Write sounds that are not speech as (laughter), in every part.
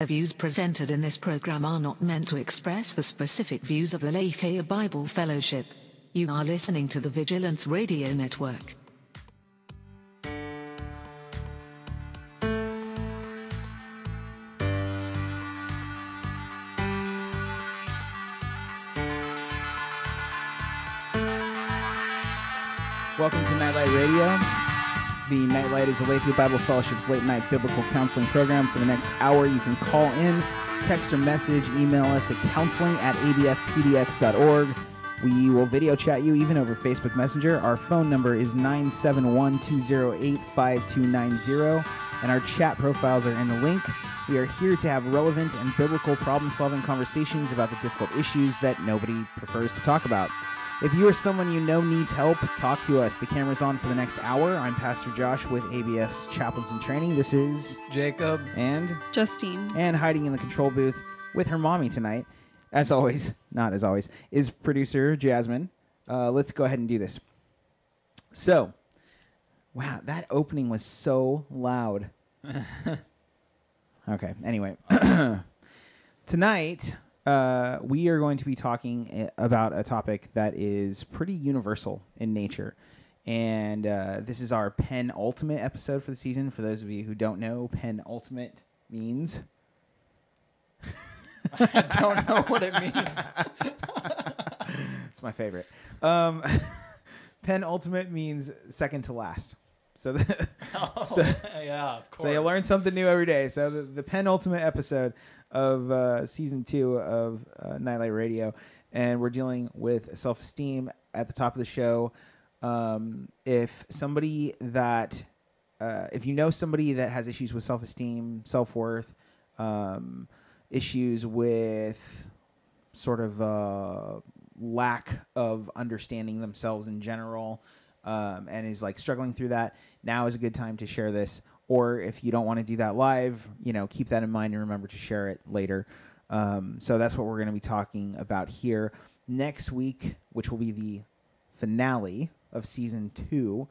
The views presented in this program are not meant to express the specific views of Aletheia Bible Fellowship. You are listening to the Vigilance Radio Network. Welcome to Nightlight Radio. The Nightlight is Aletheia Bible Fellowship's late night biblical counseling program. For the next hour, you can call in, text or message, email us at counseling at abfpdx.org. We will video chat you even over Facebook Messenger. Our phone number is 971 208 5290, and our chat profiles are in the link. We are here to have relevant and biblical problem solving conversations about the difficult issues that nobody prefers to talk about. If you or someone you know needs help, talk to us. The camera's on for the next hour. I'm Pastor Josh with ABF's Chaplains in Training. This is Jacob. and Justine. and hiding in the control booth with her mommy tonight, as always, not as always, is producer Jasmine. Uh, let's go ahead and do this. So, wow, that opening was so loud. (laughs) okay, anyway, (clears throat) tonight uh, we are going to be talking uh, about a topic that is pretty universal in nature. And uh, this is our penultimate episode for the season. For those of you who don't know, penultimate means I (laughs) don't know what it means. it's my favorite. Um, (laughs) penultimate means second to last. So, the, (laughs) so, yeah, of course. so you learn something new every day. So the, the penultimate episode of uh, season two of uh, Nightlight Radio, and we're dealing with self-esteem at the top of the show. Um, if somebody that, uh, if you know somebody that has issues with self-esteem, self-worth, um, issues with sort of uh, lack of understanding themselves in general, um, and is like struggling through that, now is a good time to share this. Or if you don't want to do that live, you know, keep that in mind and remember to share it later. Um, so that's what we're going to be talking about here next week, which will be the finale of season two.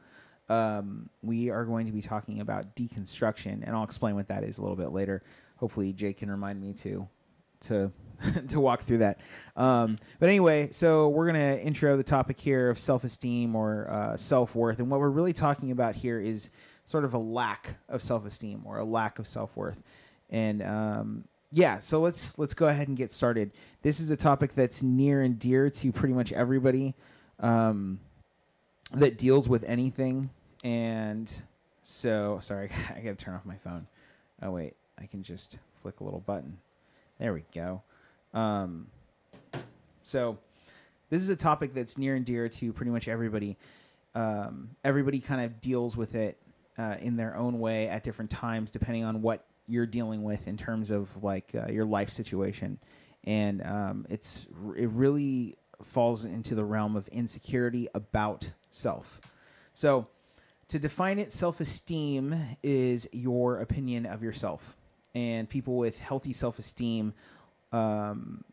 Um, we are going to be talking about deconstruction, and I'll explain what that is a little bit later. Hopefully, Jake can remind me to to (laughs) to walk through that. Um, but anyway, so we're gonna intro the topic here of self-esteem or uh, self-worth, and what we're really talking about here is sort of a lack of self-esteem or a lack of self-worth. And um, yeah, so let's let's go ahead and get started. This is a topic that's near and dear to pretty much everybody um, that deals with anything. And so, sorry, (laughs) I got to turn off my phone. Oh wait, I can just flick a little button. There we go. Um, so, this is a topic that's near and dear to pretty much everybody. Um, everybody kind of deals with it uh, in their own way at different times, depending on what you're dealing with in terms of like uh, your life situation. And um, it's it really falls into the realm of insecurity about self. So, to define it, self esteem is your opinion of yourself. And people with healthy self esteem um,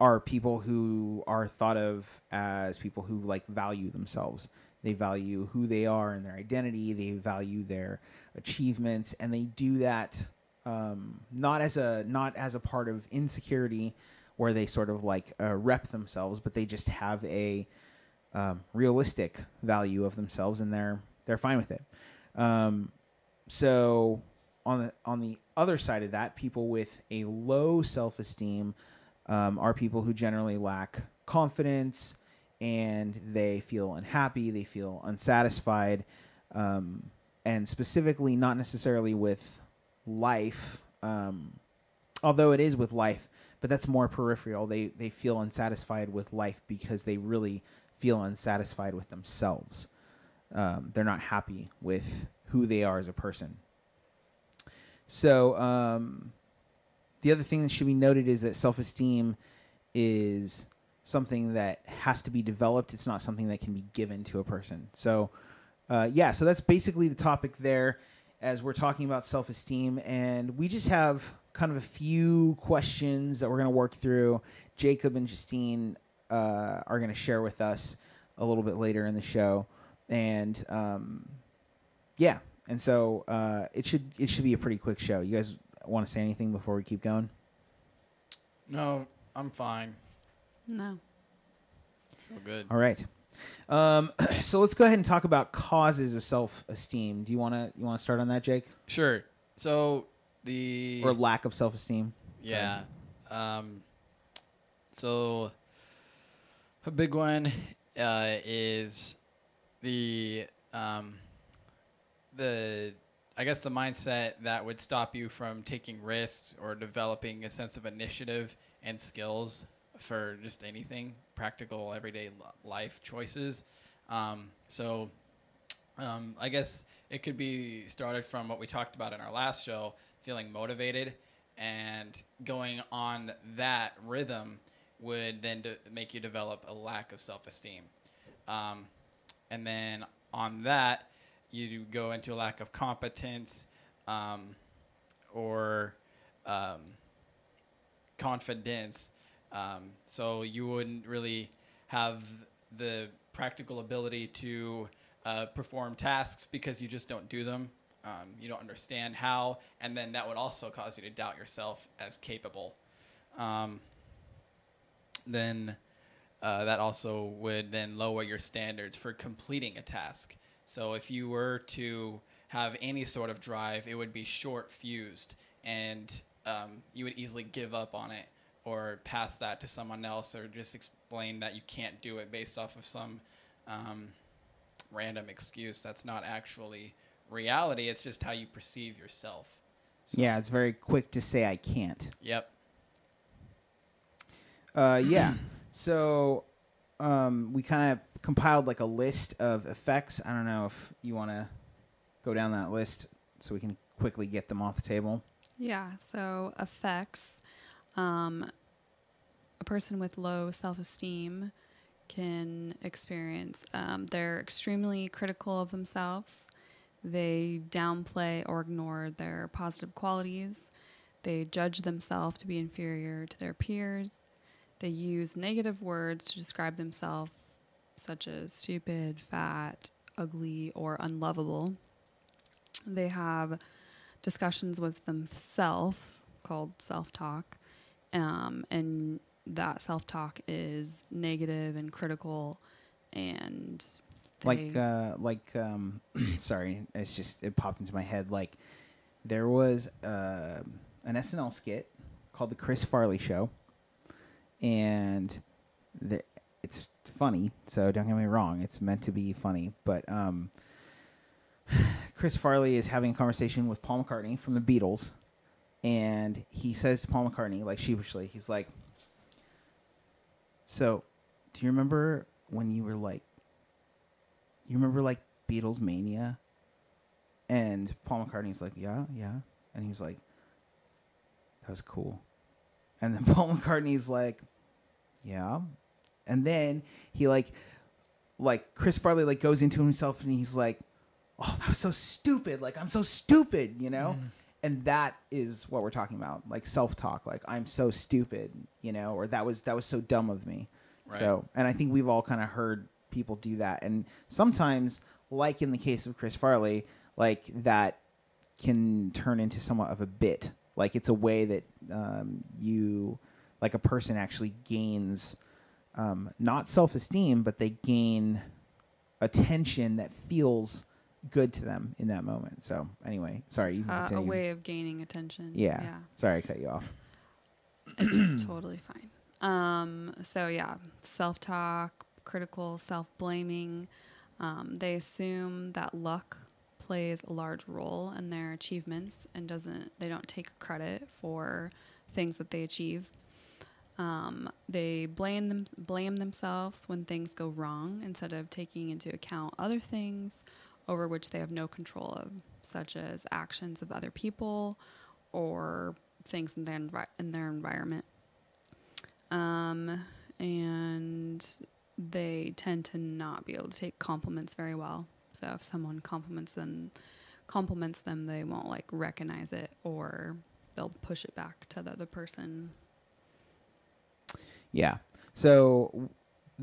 are people who are thought of as people who like value themselves. They value who they are and their identity. They value their achievements, and they do that um, not as a not as a part of insecurity, where they sort of like uh, rep themselves, but they just have a um, realistic value of themselves, and they're they're fine with it. Um, so on the on the other side of that, people with a low self esteem um, are people who generally lack confidence and they feel unhappy, they feel unsatisfied, um, and specifically not necessarily with life, um, although it is with life, but that's more peripheral. They they feel unsatisfied with life because they really feel unsatisfied with themselves. Um, they're not happy with who they are as a person. So um, the other thing that should be noted is that self-esteem is something that has to be developed. It's not something that can be given to a person. So uh, yeah, so that's basically the topic there as we're talking about self-esteem, and we just have kind of a few questions that we're going to work through. Jacob and Justine uh, are going to share with us a little bit later in the show, and um, yeah, and so uh, it should it should be a pretty quick show. You guys want to say anything before we keep going? No, I'm fine. No. Feel good. All right. Um, (clears throat) so let's go ahead and talk about causes of self-esteem. Do you want to you want to start on that, Jake, Sure. So the or lack of self-esteem? Yeah. Um, so a big one uh, is the um, the I guess the mindset that would stop you from taking risks or developing a sense of initiative and skills for just anything practical everyday life choices. Um, so um, I guess it could be started from what we talked about in our last show, feeling motivated, and going on that rhythm would then de- make you develop a lack of self-esteem. Um, and then on that, you go into a lack of competence um, or um, confidence. Um, so you wouldn't really have the practical ability to uh, perform tasks because you just don't do them. Um, you don't understand how, and then that would also cause you to doubt yourself as capable. Um, then uh, that also would then lower your standards for completing a task. So if you were to have any sort of drive, it would be short fused, and um, you would easily give up on it or pass that to someone else, or just explain that you can't do it based off of some um, random excuse that's not actually reality. It's just how you perceive yourself. So, Yeah, it's very quick to say I can't. Yep. Uh, yeah. (clears throat) so um, we kind of compiled like a list of effects. I don't know if you want to go down that list so we can quickly get them off the table. Yeah, so effects. Um, a person with low self esteem can experience, um, they're extremely critical of themselves. They downplay or ignore their positive qualities. They judge themselves to be inferior to their peers. They use negative words to describe themselves, such as stupid, fat, ugly, or unlovable. They have discussions with themselves called self talk. Um, and that self talk is negative and critical and like uh like um (clears throat) sorry it's just it popped into my head. Like there was uh, an SNL skit called the Chris Farley show. And the it's funny so don't get me wrong it's meant to be funny but um (sighs) Chris Farley is having a conversation with Paul McCartney from the Beatles and he says to Paul McCartney like sheepishly he's like so do you remember when you were like you remember like Beatles Mania? And Paul McCartney's like, yeah, yeah. And he's like, that was cool. And then (laughs) Paul McCartney's like, yeah. And then he like, like Chris Farley like goes into himself and he's like, oh, that was so stupid. Like I'm so stupid, you know. Mm. And that is what we're talking about, like self-talk. Like I'm so stupid, you know, or that was that was so dumb of me. Right. So, and I think we've all kind of heard people do that. And sometimes, like in the case of Chris Farley, like that can turn into somewhat of a bit. Like it's a way that um, you, like a person actually gains um, not self esteem, but they gain attention that feels good to them in that moment. So, anyway, sorry. You can uh, a way of gaining attention. Yeah. Yeah. Sorry, I cut you off. it's (clears throat) totally fine. Um, so yeah, self-talk, critical, self-blaming. Um, they assume that luck plays a large role in their achievements and doesn't. They don't take credit for things that they achieve. Um, they blame them, blame themselves when things go wrong instead of taking into account other things over which they have no control of, such as actions of other people or things in their envi- in their environment. Um, and they tend to not be able to take compliments very well. So if someone compliments them, compliments them, they won't like recognize it or they'll push it back to the other person. Yeah. So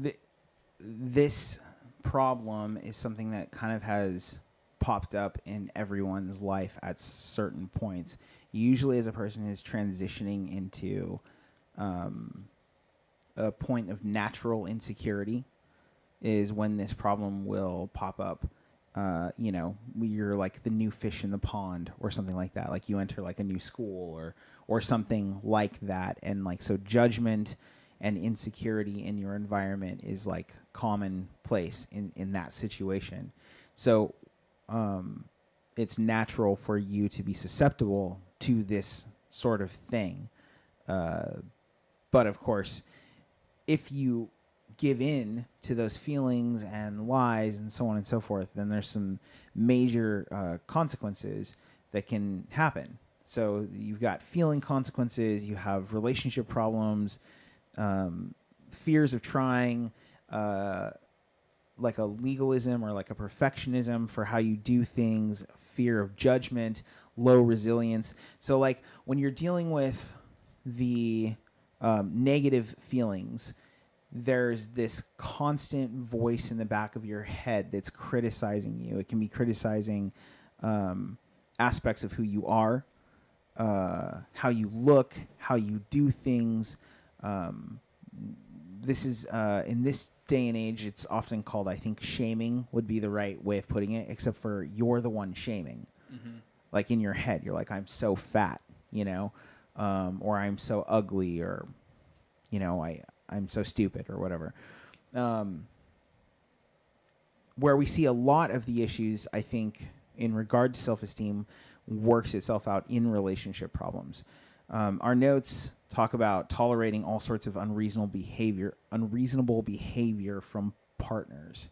th- this problem is something that kind of has popped up in everyone's life at certain points. usually as a person is transitioning into um, a point of natural insecurity is when this problem will pop up. Uh, you know, you're like the new fish in the pond or something like that. Like you enter like a new school or or something like that, and like so judgment and insecurity in your environment is like commonplace in in that situation. So, um, it's natural for you to be susceptible to this sort of thing. Uh, but of course, if you give in to those feelings and lies and so on and so forth, then there's some major uh, consequences that can happen. So you've got feeling consequences, you have relationship problems, um, fears of trying, uh, like a legalism or like a perfectionism for how you do things, fear of judgment, low resilience. So, like when you're dealing with the um, negative feelings, there's this constant voice in the back of your head that's criticizing you. It can be criticizing um, aspects of who you are, uh, how you look, how you do things. Um, this is uh, in this day and age, it's often called, I think, shaming would be the right way of putting it. Except for you're the one shaming, Mm-hmm. like in your head, you're like, I'm so fat, you know, um, or I'm so ugly, or you know, I I'm so stupid, or whatever. Um, where we see a lot of the issues, I think, in regard to self esteem, works itself out in relationship problems. Um, our notes talk about tolerating all sorts of unreasonable behavior, unreasonable behavior from partners,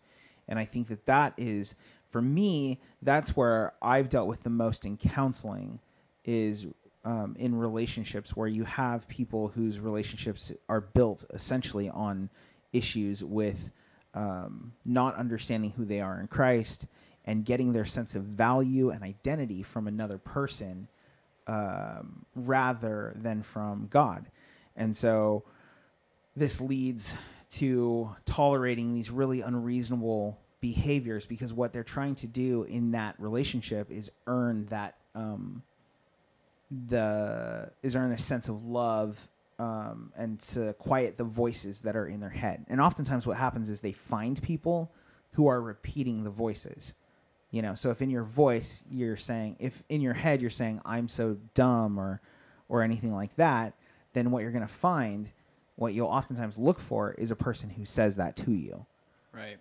and I think that that is, for me, that's where I've dealt with the most in counseling, is um, in relationships where you have people whose relationships are built essentially on issues with um, not understanding who they are in Christ and getting their sense of value and identity from another person um, rather than from God. And so this leads to tolerating these really unreasonable behaviors because what they're trying to do in that relationship is earn that um, the is earn a sense of love um, and to quiet the voices that are in their head. And oftentimes, what happens is they find people who are repeating the voices. You know, so if in your voice you're saying, if in your head you're saying, "I'm so dumb" or or anything like that, then what you're going to find, what you'll oftentimes look for, is a person who says that to you. Right.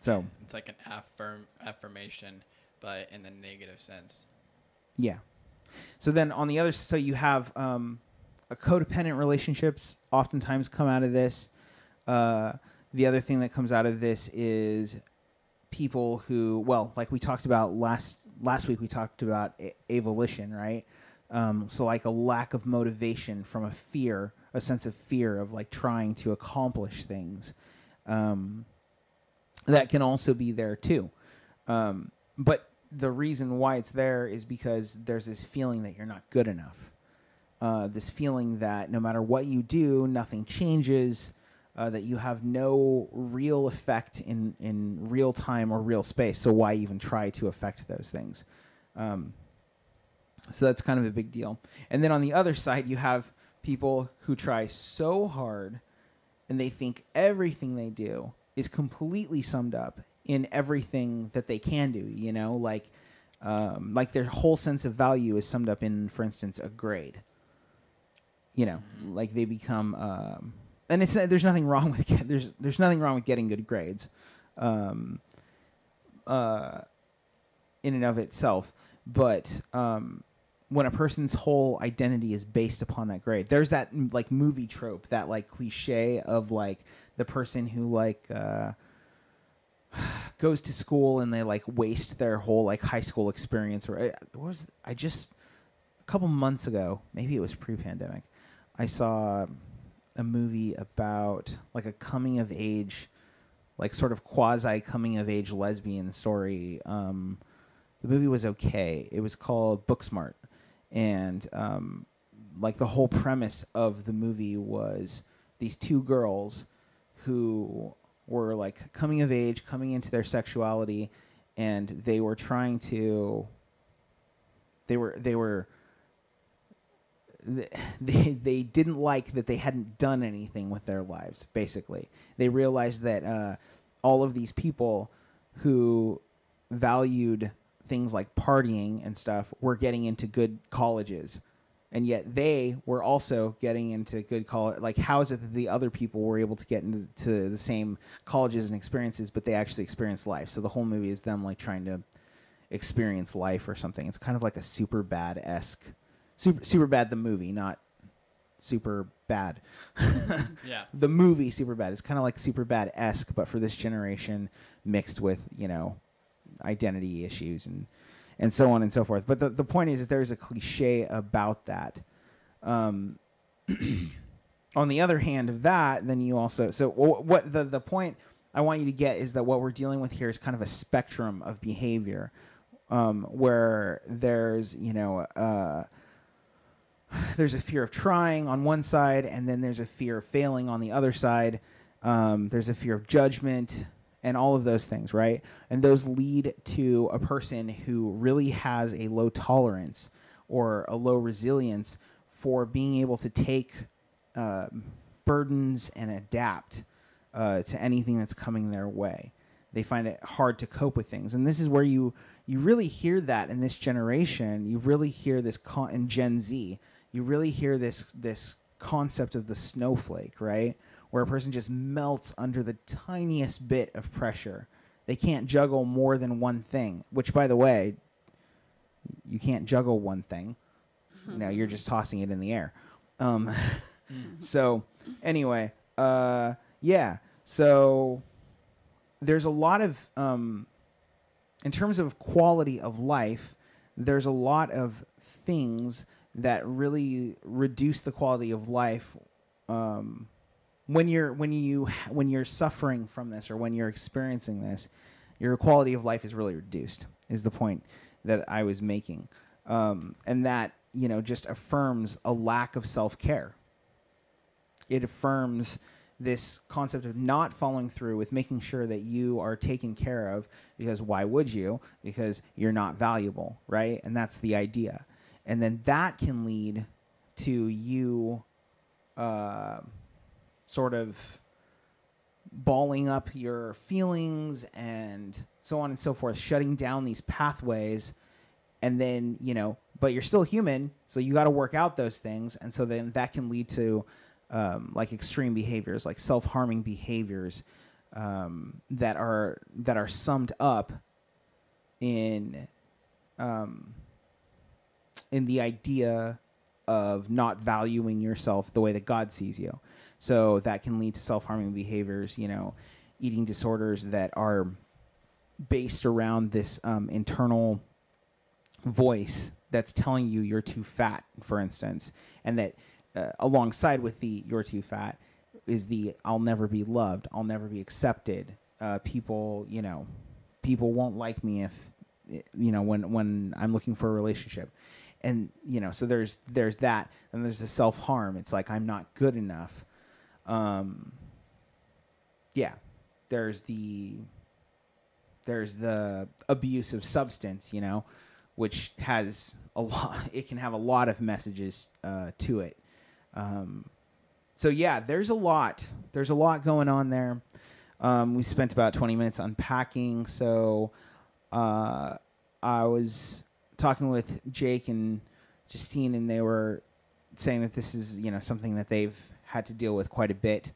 So It's like an affirm affirmation, but in the negative sense. Yeah. So then on the other, so you have um, a codependent relationships oftentimes come out of this. Uh, the other thing that comes out of this is people who, well, like we talked about last last week, we talked about a- avolition, right? Um, so like a lack of motivation from a fear, a sense of fear of like trying to accomplish things. Um, that can also be there too. Um, but the reason why it's there is because there's this feeling that you're not good enough. Uh, this feeling that no matter what you do, nothing changes, uh, that you have no real effect in, in real time or real space. So why even try to affect those things? Um, so that's kind of a big deal. And then on the other side, you have people who try so hard and they think everything they do is completely summed up in everything that they can do, you know, like um, like their whole sense of value is summed up in, for instance, a grade. You know, like they become, um, and it's there's nothing wrong with get, there's there's nothing wrong with getting good grades, um, uh, in and of itself. But um, when a person's whole identity is based upon that grade, there's that mm, like movie trope, that like cliche of like the person who like. Uh, (sighs) goes to school and they like waste their whole like high school experience or what was I just a couple months ago maybe it was pre-pandemic I saw a movie about like a coming of age like sort of quasi coming of age lesbian story um, the movie was okay it was called Booksmart and um, like the whole premise of the movie was these two girls who were like coming of age, coming into their sexuality, and they were trying to. They were they were (laughs) they they didn't like that they hadn't done anything with their lives. Basically, they realized that uh, all of these people who valued things like partying and stuff were getting into good colleges. And yet they were also getting into good college like how is it that the other people were able to get into to the same colleges and experiences but they actually experienced life? So the whole movie is them like trying to experience life or something. It's kind of like a Superbad esque super Superbad the movie not super bad. (laughs) Yeah. the movie Superbad. Is kind of like Superbad esque but for this generation mixed with you know identity issues and and so on and so forth. But the, the point is that there's a cliche about that. Um, (clears throat) on the other hand of that then you also so what the the point i want you to get is that what we're dealing with here is kind of a spectrum of behavior um, where there's you know uh, there's a fear of trying on one side, and then there's a fear of failing on the other side. Um, there's a fear of judgment and all of those things, right? And those lead to a person who really has a low tolerance or a low resilience for being able to take uh, burdens and adapt uh, to anything that's coming their way. They find it hard to cope with things, and this is where you you really hear that in this generation. You really hear this con- in Gen Z. You really hear this this concept of the snowflake, right? Where a person just melts under the tiniest bit of pressure. They can't juggle more than one thing. Which, by the way, you can't juggle one thing. (laughs) You know, you're just tossing it in the air. Um, (laughs) so, anyway, uh, yeah. So there's a lot of um, in terms of quality of life, there's a lot of things that really reduce the quality of life um, when you're when you when you're suffering from this or when you're experiencing this. Your quality of life is really reduced. Is the point that I was making, um, and that you know just affirms a lack of self care. It affirms this concept of not following through with making sure that you are taken care of because why would you because you're not valuable right and that's the idea and then that can lead to you uh, sort of balling up your feelings and so on and so forth shutting down these pathways. And then you know but you're still human so you got to work out those things. And so then that can lead to um, like extreme behaviors like self-harming behaviors um, that are that are summed up in um, in the idea of not valuing yourself the way that God sees you. So that can lead to self-harming behaviors, you know, eating disorders that are based around this um, internal voice that's telling you you're too fat, for instance, and that uh, alongside with the you're too fat is the I'll never be loved, I'll never be accepted. Uh, people, you know, people won't like me if you know when when I'm looking for a relationship, and you know, so there's there's that, and there's the self harm. It's like I'm not good enough. Um, yeah, there's the there's the abuse of substance, you know, which has a lot. (laughs) It can have a lot of messages uh, to it. Um, so yeah, there's a lot. There's a lot going on there. Um, we spent about 20 minutes unpacking. So uh, I was talking with Jake and Justine, and they were saying that this is you know something that they've had to deal with quite a bit.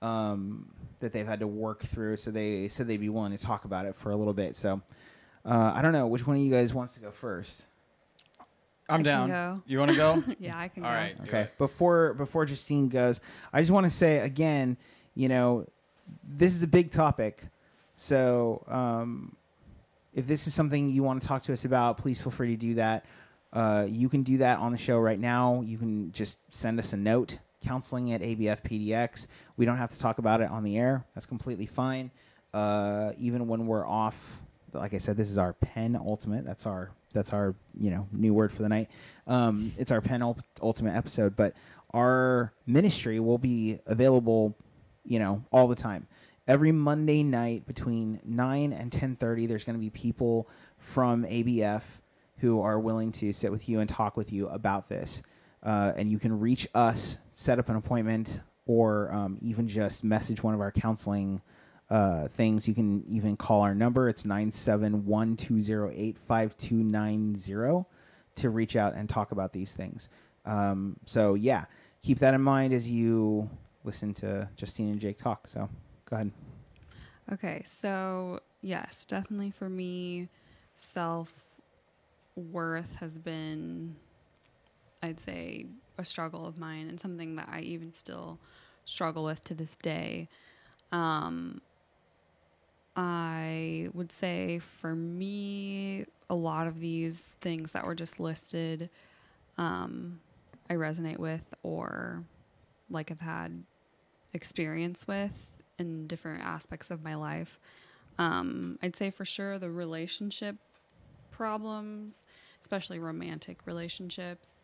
Um, that they've had to work through. So they said they'd be willing to talk about it for a little bit. So uh, I don't know which one of you guys wants to go first. I'm I down. You want to go? (laughs) yeah, I can All go. right. Okay. Before before Justine goes, I just want to say again, you know, this is a big topic. So um, if this is something you want to talk to us about, please feel free to do that. Uh, you can do that on the show right now. You can just send us a note, counseling at ABFPDX. We don't have to talk about it on the air. That's completely fine. Uh, even when we're off, like I said, this is our pen ultimate. That's our that's our you know new word for the night. Um, it's our pen ultimate episode, but our ministry will be available, you know, all the time. Every Monday night between nine and ten thirty, there's going to be people from ABF who are willing to sit with you and talk with you about this. uh, and you can reach us, set up an appointment, or um, even just message one of our counseling uh, things. You can even call our number. It's 971-208-5290 to reach out and talk about these things. Um, so yeah, keep that in mind as you listen to Justine and Jake talk. So go ahead. Okay, so yes, definitely for me, self worth has been, I'd say, a struggle of mine and something that I even still struggle with to this day. Um, I would say for me, a lot of these things that were just listed, um, I resonate with or like I've had experience with in different aspects of my life. Um, I'd say for sure the relationship problems, especially romantic relationships.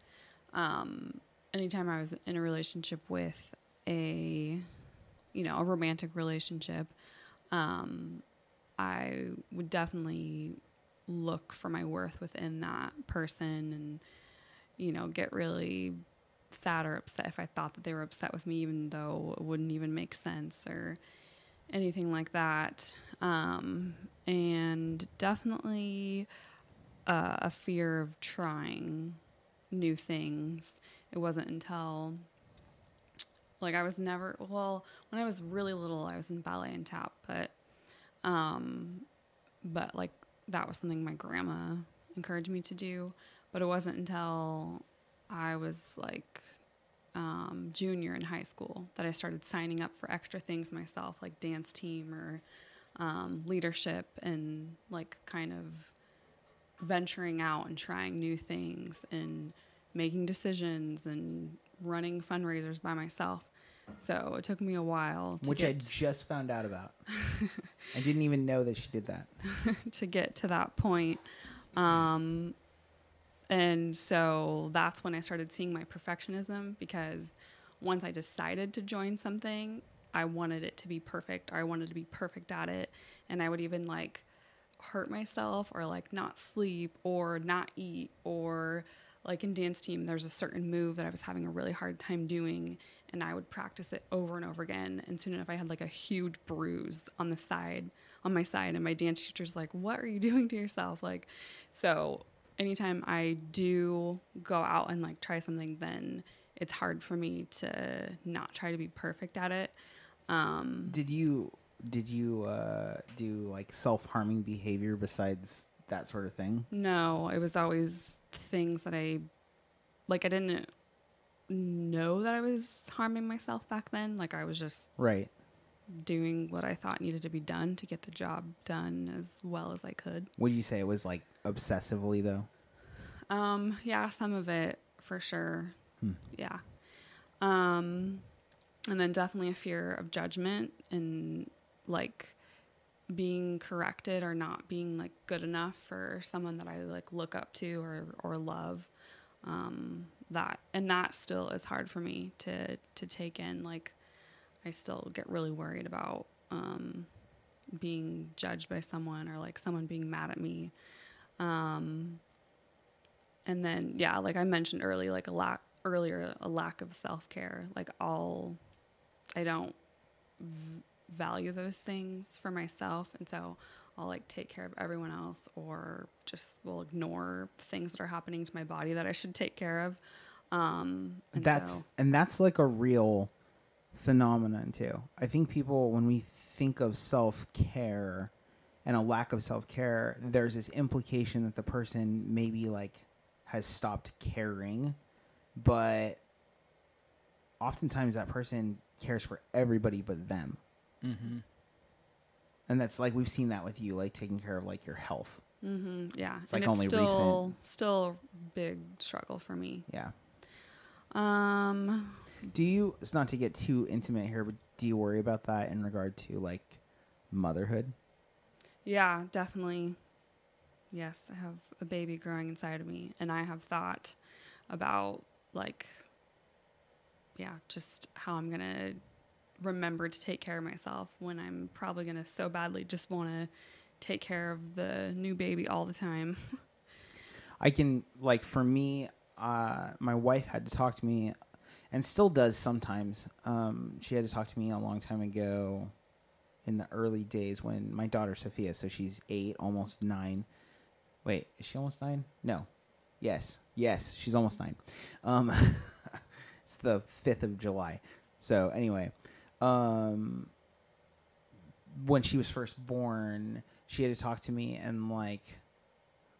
Um, anytime I was in a relationship with a, you know, a romantic relationship, um, I would definitely look for my worth within that person and, you know, get really sad or upset if I thought that they were upset with me, even though it wouldn't even make sense or anything like that. Um, and definitely uh, a fear of trying new things. It wasn't until like I was never well when I was really little I was in ballet and tap but um but like that was something my grandma encouraged me to do but it wasn't until I was like um, junior in high school that I started signing up for extra things myself, like dance team or um, leadership, and like kind of venturing out and trying new things and making decisions and running fundraisers by myself. So it took me a while to Which I just found out about. (laughs) I didn't even know that she did that. (laughs) to get to that point. Um, and so that's when I started seeing my perfectionism because once I decided to join something, I wanted it to be perfect. I wanted to be perfect at it. And I would even like hurt myself or like not sleep or not eat or like in dance team there's a certain move that I was having a really hard time doing and I would practice it over and over again. And soon enough I had like a huge bruise on the side on my side. And my dance teacher's like what are you doing to yourself? Like so anytime I do go out and like try something then it's hard for me to not try to be perfect at it um Did you did you uh, do like self harming behavior besides that sort of thing? No, it was always things that I like I didn't know that I was harming myself back then. Like I was just Right. Doing what I thought needed to be done to get the job done as well as I could. Would you say it was like obsessively though? Um, yeah, some of it for sure. Hmm. Yeah. Um, and then definitely a fear of judgment and like being corrected or not being like good enough for someone that I like look up to or or love. Um, that and that still is hard for me to to take in. Like, I still get really worried about um, being judged by someone or like someone being mad at me. Um, and then yeah, like I mentioned earlier, like a lack earlier, a lack of self care. Like all, I don't v- value those things for myself, and so I'll like take care of everyone else, or just will ignore things that are happening to my body that I should take care of. Um, and that's so, and that's like a real phenomenon too. I think people when we think of self care and a lack of self care, there's this implication that the person maybe like has stopped caring, but oftentimes that person cares for everybody but them. Mm-hmm. And that's like we've seen that with you, like taking care of like your health. hmm yeah, It's and like only it's still recent. still a big struggle for me. Yeah. Um, Do you? It's not to get too intimate here, but do you worry about that in regard to like motherhood? Yeah, definitely. Yes, I have a baby growing inside of me, and I have thought about like, yeah, just how I'm gonna remember to take care of myself when I'm probably gonna so badly just want to take care of the new baby all the time. (laughs) I can like for me, uh, my wife had to talk to me, and still does sometimes. Um, she had to talk to me a long time ago, in the early days when my daughter Sophia, so she's eight, almost nine. Wait, is she almost nine? No. Yes. Yes, she's almost nine. Um, (laughs) it's the fifth of July. So anyway, um, when she was first born, she had to talk to me and like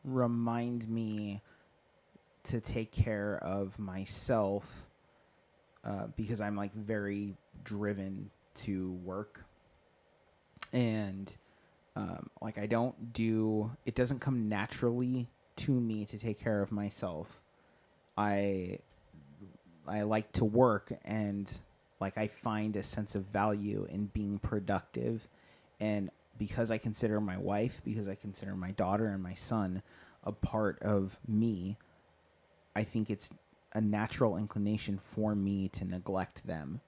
remind me to take care of myself uh, because I'm like very driven to work and um, like I don't do it doesn't come naturally to me to take care of myself. I I like to work and like I find a sense of value in being productive and because I consider my wife, because I consider my daughter and my son a part of me, I think it's a natural inclination for me to neglect them.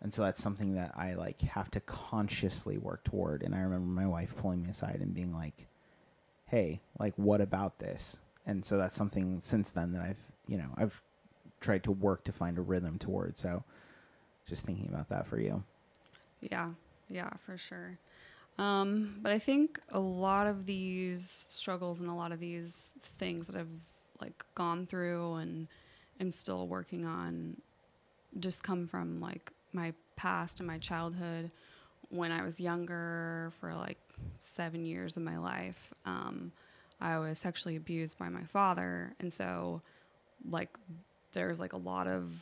And so that's something that I like have to consciously work toward. And I remember my wife pulling me aside and being like, "Hey, like what about this?" And so that's something since then that I've, you know, I've tried to work to find a rhythm toward. So just thinking about that for you. Yeah, yeah, for sure. Um, but I think a lot of these struggles and a lot of these things that I've like gone through and am still working on just come from like my past and my childhood when I was younger for like seven years of my life. Um, I was sexually abused by my father. And so, like, there's like a lot of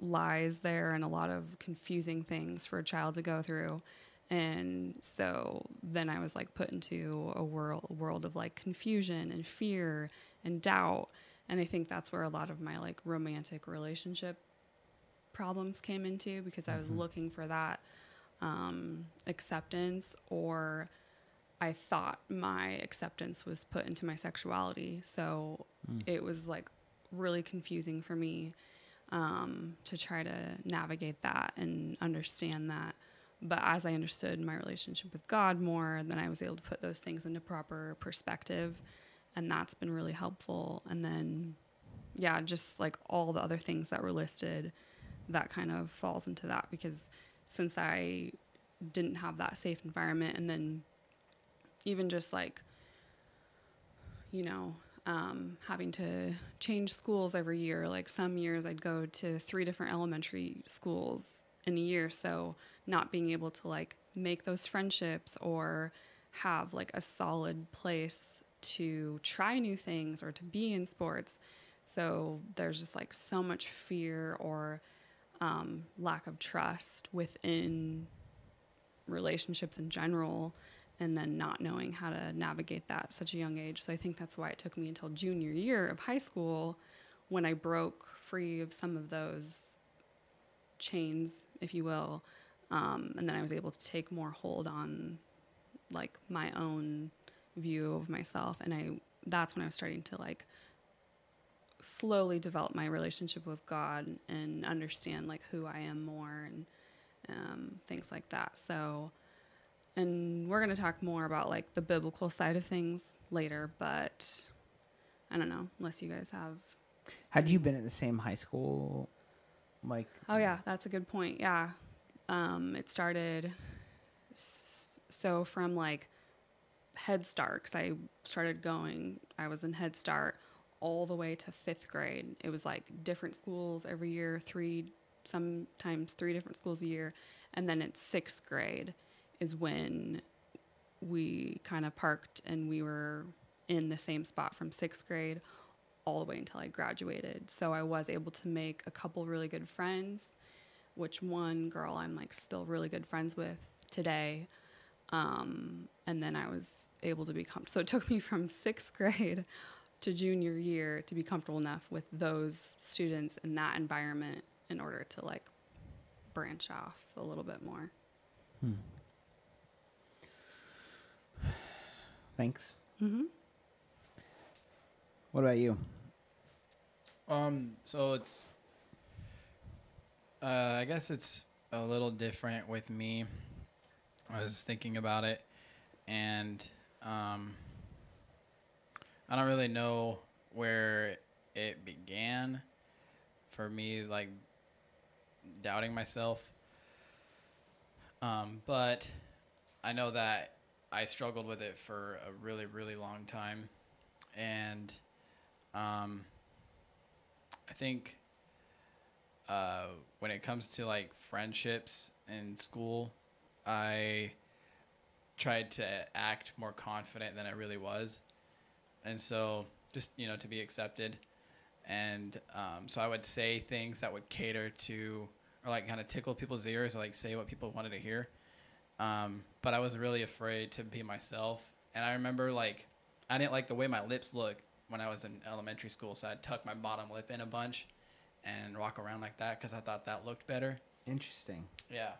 lies there and a lot of confusing things for a child to go through. And so then I was like put into a world, world of like confusion and fear and doubt. And I think that's where a lot of my like romantic relationship problems came into because I was Mhm. looking for that um, acceptance, or I thought my acceptance was put into my sexuality. So Mm. it was like really confusing for me um, to try to navigate that and understand that. But as I understood my relationship with God more, then I was able to put those things into proper perspective. And that's been really helpful. And then, yeah, just like all the other things that were listed, that kind of falls into that because since I didn't have that safe environment, and then even just like, you know, um, having to change schools every year. Like some years, I'd go to three different elementary schools in a year. So not being able to like make those friendships or have like a solid place to try new things or to be in sports. So there's just like so much fear or um, lack of trust within relationships in general and then not knowing how to navigate that at such a young age. So I think that's why it took me until junior year of high school when I broke free of some of those chains, if you will. Um, and then I was able to take more hold on like my own view of myself. And I, that's when I was starting to like slowly develop my relationship with God and understand like who I am more and um, things like that. So, and we're going to talk more about like the biblical side of things later, but I don't know, unless you guys have. Had you been at the same high school? Like, Oh, yeah, that's a good point. Yeah. Um, it started s- so from like Head Start, 'cause I started going, I was in Head Start all the way to fifth grade. It was like different schools every year, three, sometimes three different schools a year. And then at sixth grade is when we kind of parked and we were in the same spot from sixth grade all the way until I graduated. So I was able to make a couple really good friends, which one girl I'm like still really good friends with today. Um, and then I was able to become, so it took me from sixth grade to junior year to be comfortable enough with those students in that environment in order to like branch off a little bit more. hmm. thanks. Mm-hmm. What about you? Um, so it's, uh, I guess it's a little different with me. I was thinking about it, and um, I don't really know where it began for me like doubting myself. Um, but I know that I struggled with it for a really, really long time. And um, I think uh, when it comes to like friendships in school, I tried to act more confident than I really was. And so just, you know, to be accepted. And um, so I would say things that would cater to or like kind of tickle people's ears or like say what people wanted to hear. Um, but I was really afraid to be myself. And I remember like I didn't like the way my lips looked when I was in elementary school, so I'd tuck my bottom lip in a bunch and walk around like that because I thought that looked better. Interesting. Yeah.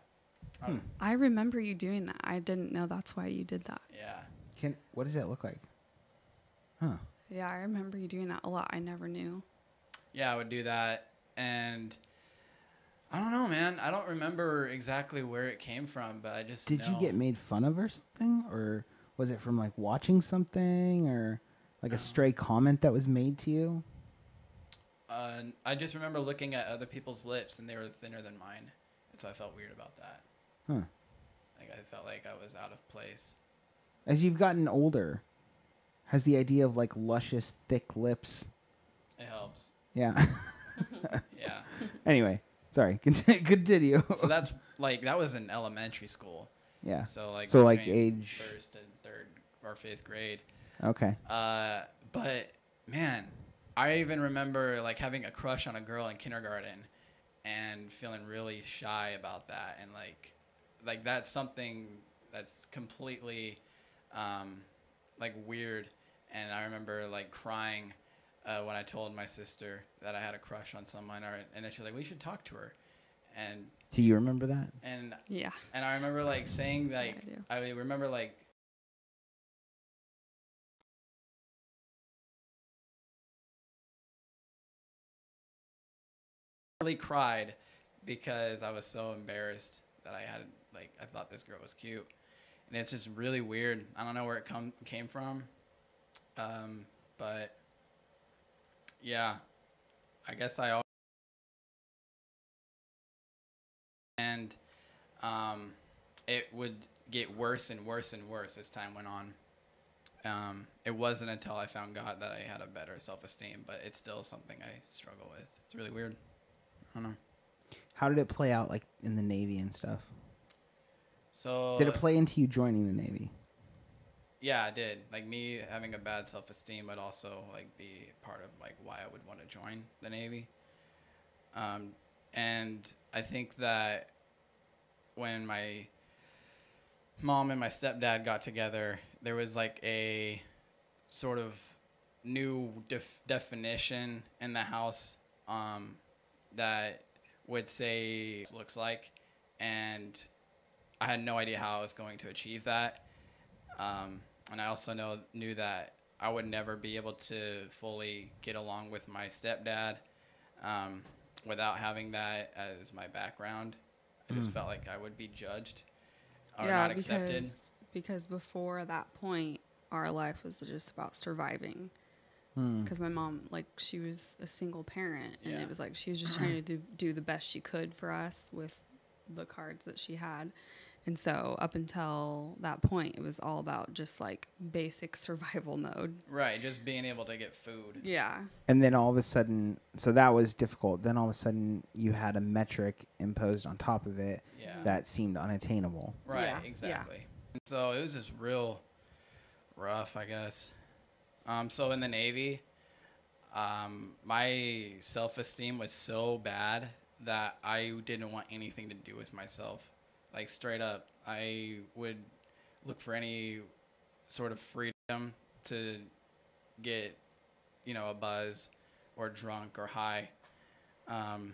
Hmm. Um, I remember you doing that. I didn't know that's why you did that. yeah. Can what does that look like? Huh. Yeah, I remember you doing that a lot. I never knew. Yeah, I would do that. And I don't know, man. I don't remember exactly where it came from, but I just Did you get made fun of or something, or was it from like watching something, or like a stray comment that was made to you? Uh, I just remember looking at other people's lips and they were thinner than mine, and so I felt weird about that. Huh. Like I felt like I was out of place. As you've gotten older, has the idea of like luscious, thick lips? It helps. Yeah. (laughs) (laughs) Yeah. anyway, sorry. (laughs) Continue. continue. so that's like that was in elementary school. yeah. So like So, like, age- first and third or fifth grade. Okay. Uh, but man, I even remember like having a crush on a girl in kindergarten and feeling really shy about that and like like that's something that's completely um, like weird and I remember like crying uh, when I told my sister that I had a crush on someone or and then she's like we should talk to her and Do you remember that? and Yeah. and I remember like saying like I do. I remember like really cried because I was so embarrassed that I had like I thought this girl was cute, and it's just really weird. I don't know where it come came from, um, but yeah, I guess I. al- And um, it would get worse and worse and worse as time went on. Um, it wasn't until I found God that I had a better self esteem, but it's still something I struggle with. It's really weird. I don't know. How did it play out, like in the Navy and stuff? So Did it play into you joining the Navy? Yeah, it did. Like me having a bad self esteem would also like be part of like why I would want to join the Navy. Um, and I think that when my mom and my stepdad got together, there was like a sort of new def- definition in the house um, that would say looks like, and I had no idea how I was going to achieve that. Um, and I also know knew that I would never be able to fully get along with my stepdad um, without having that as my background. I just felt like I would be judged or yeah, not accepted. because because before that point, our life was just about surviving. Hmm. Because my mom, like, she was a single parent, and Yeah. it was like she was just (clears throat) trying to do, do the best she could for us with the cards that she had. And so, up until that point, it was all about just like basic survival mode. Right, just being able to get food. Yeah. And then all of a sudden, so that was difficult. Then all of a sudden, you had a metric imposed on top of it Yeah. that seemed unattainable. Right, Yeah, yeah. exactly. And so it was just real rough, I guess. Um, so in the Navy, um, my self esteem was so bad that I didn't want anything to do with myself. Like, straight up, I would look for any sort of freedom to get, you know, a buzz or drunk or high. Um,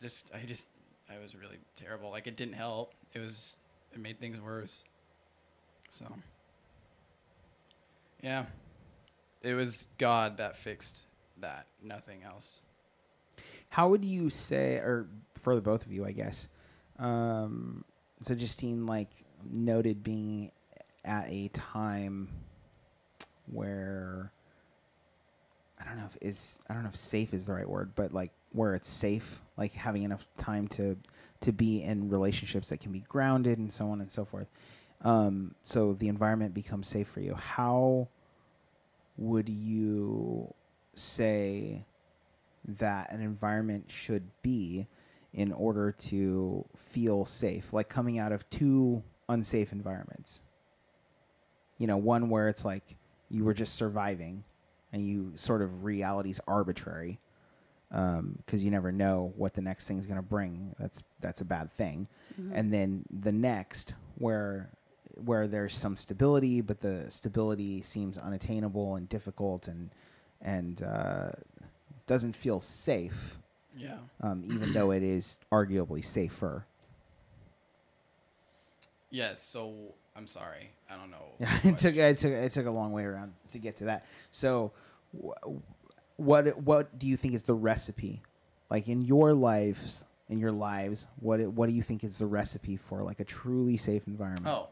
just, I just, I was really terrible. Like, it didn't help. It was, it made things worse. So, yeah, it was God that fixed that, nothing else. How would you say, or for the both of you, I guess, um, so Justine, like, noted being at a time where I don't know if is I don't know if safe is the right word, but like where it's safe, like having enough time to to be in relationships that can be grounded and so on and so forth. Um, so the environment becomes safe for you. How would you say that an environment should be in order to feel safe? Like coming out of two unsafe environments. You know, one where it's like you were just surviving and you sort of reality's arbitrary because um, you never know what the next thing is going to bring. That's that's a bad thing. Mm-hmm. And then the next where where there's some stability, but the stability seems unattainable and difficult and and uh, doesn't feel safe. Yeah. Um, even though it is arguably safer. Yes. So I'm sorry. I don't know. (laughs) It took it took it took a long way around to get to that. So, wh- what what do you think is the recipe, like in your lives in your lives? What what do you think is the recipe for like a truly safe environment? Oh,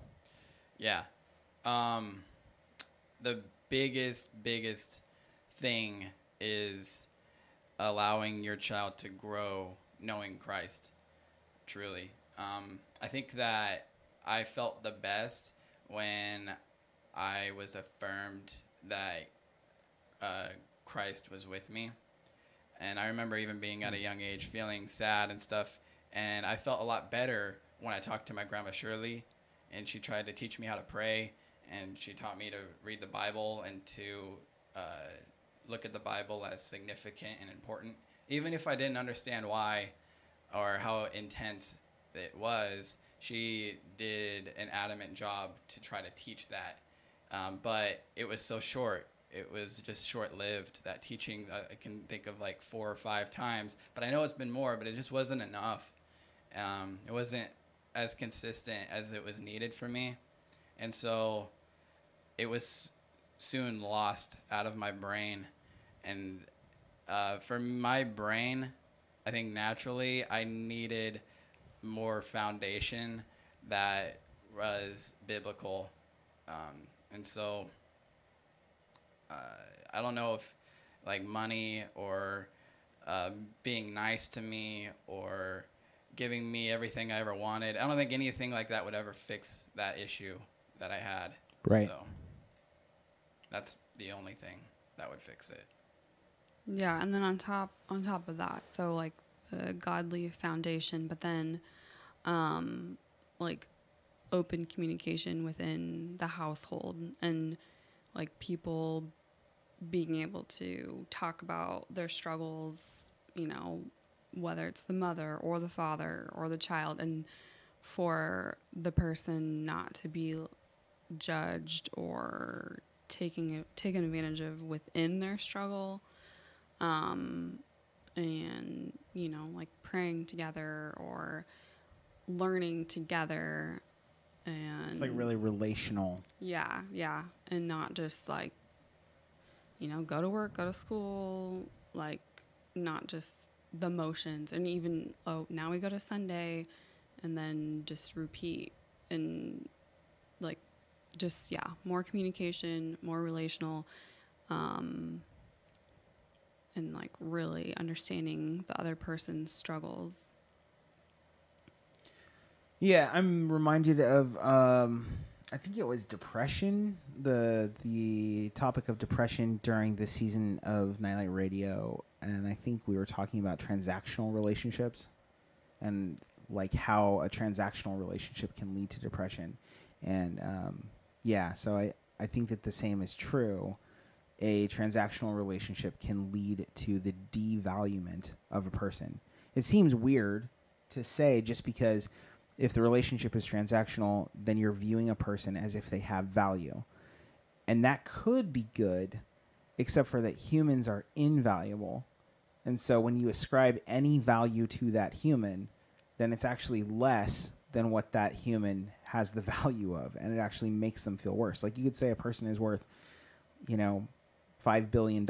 yeah. Um, the biggest biggest thing is allowing your child to grow knowing Christ. Truly, um, I think that I felt the best when I was affirmed that uh, Christ was with me. And I remember even being at a young age feeling sad and stuff. And I felt a lot better when I talked to my grandma Shirley, and she tried to teach me how to pray, and she taught me to read the Bible and to uh, look at the Bible as significant and important. Even if I didn't understand why or how intense it was, she did an adamant job to try to teach that. Um, but it was so short. It was just short lived. That teaching, I can think of like four or five times. But I know it's been more, but it just wasn't enough. Um, it wasn't as consistent as it was needed for me. And so it was soon lost out of my brain. And uh, for my brain, I think naturally I needed more foundation that was biblical. Um, and so uh, I don't know if like money or uh, being nice to me or giving me everything I ever wanted. I don't think anything like that would ever fix that issue that I had. Right. So that's the only thing that would fix it. Yeah, and then on top on top of that, so like the godly foundation, but then um, like open communication within the household and like people being able to talk about their struggles, you know, whether it's the mother or the father or the child, and for the person not to be judged or taking taken advantage of within their struggle, um, and you know, like praying together or learning together and it's like really relational. Yeah, yeah, and not just like you know, go to work, go to school, like not just the motions and even oh, now we go to Sunday and then just repeat and like just yeah, more communication, more relational um and like really understanding the other person's struggles yeah, I'm reminded of um, I think it was depression, the the topic of depression during the season of Nightlight Radio, and I think we were talking about transactional relationships and like how a transactional relationship can lead to depression. And um, yeah, so I, I think that the same is true. A transactional relationship can lead to the devaluement of a person. It seems weird to say just because if the relationship is transactional, then you're viewing a person as if they have value. And that could be good, except for that humans are invaluable. And so when you ascribe any value to that human, then it's actually less than what that human has the value of. And it actually makes them feel worse. Like you could say a person is worth, you know, $5 billion,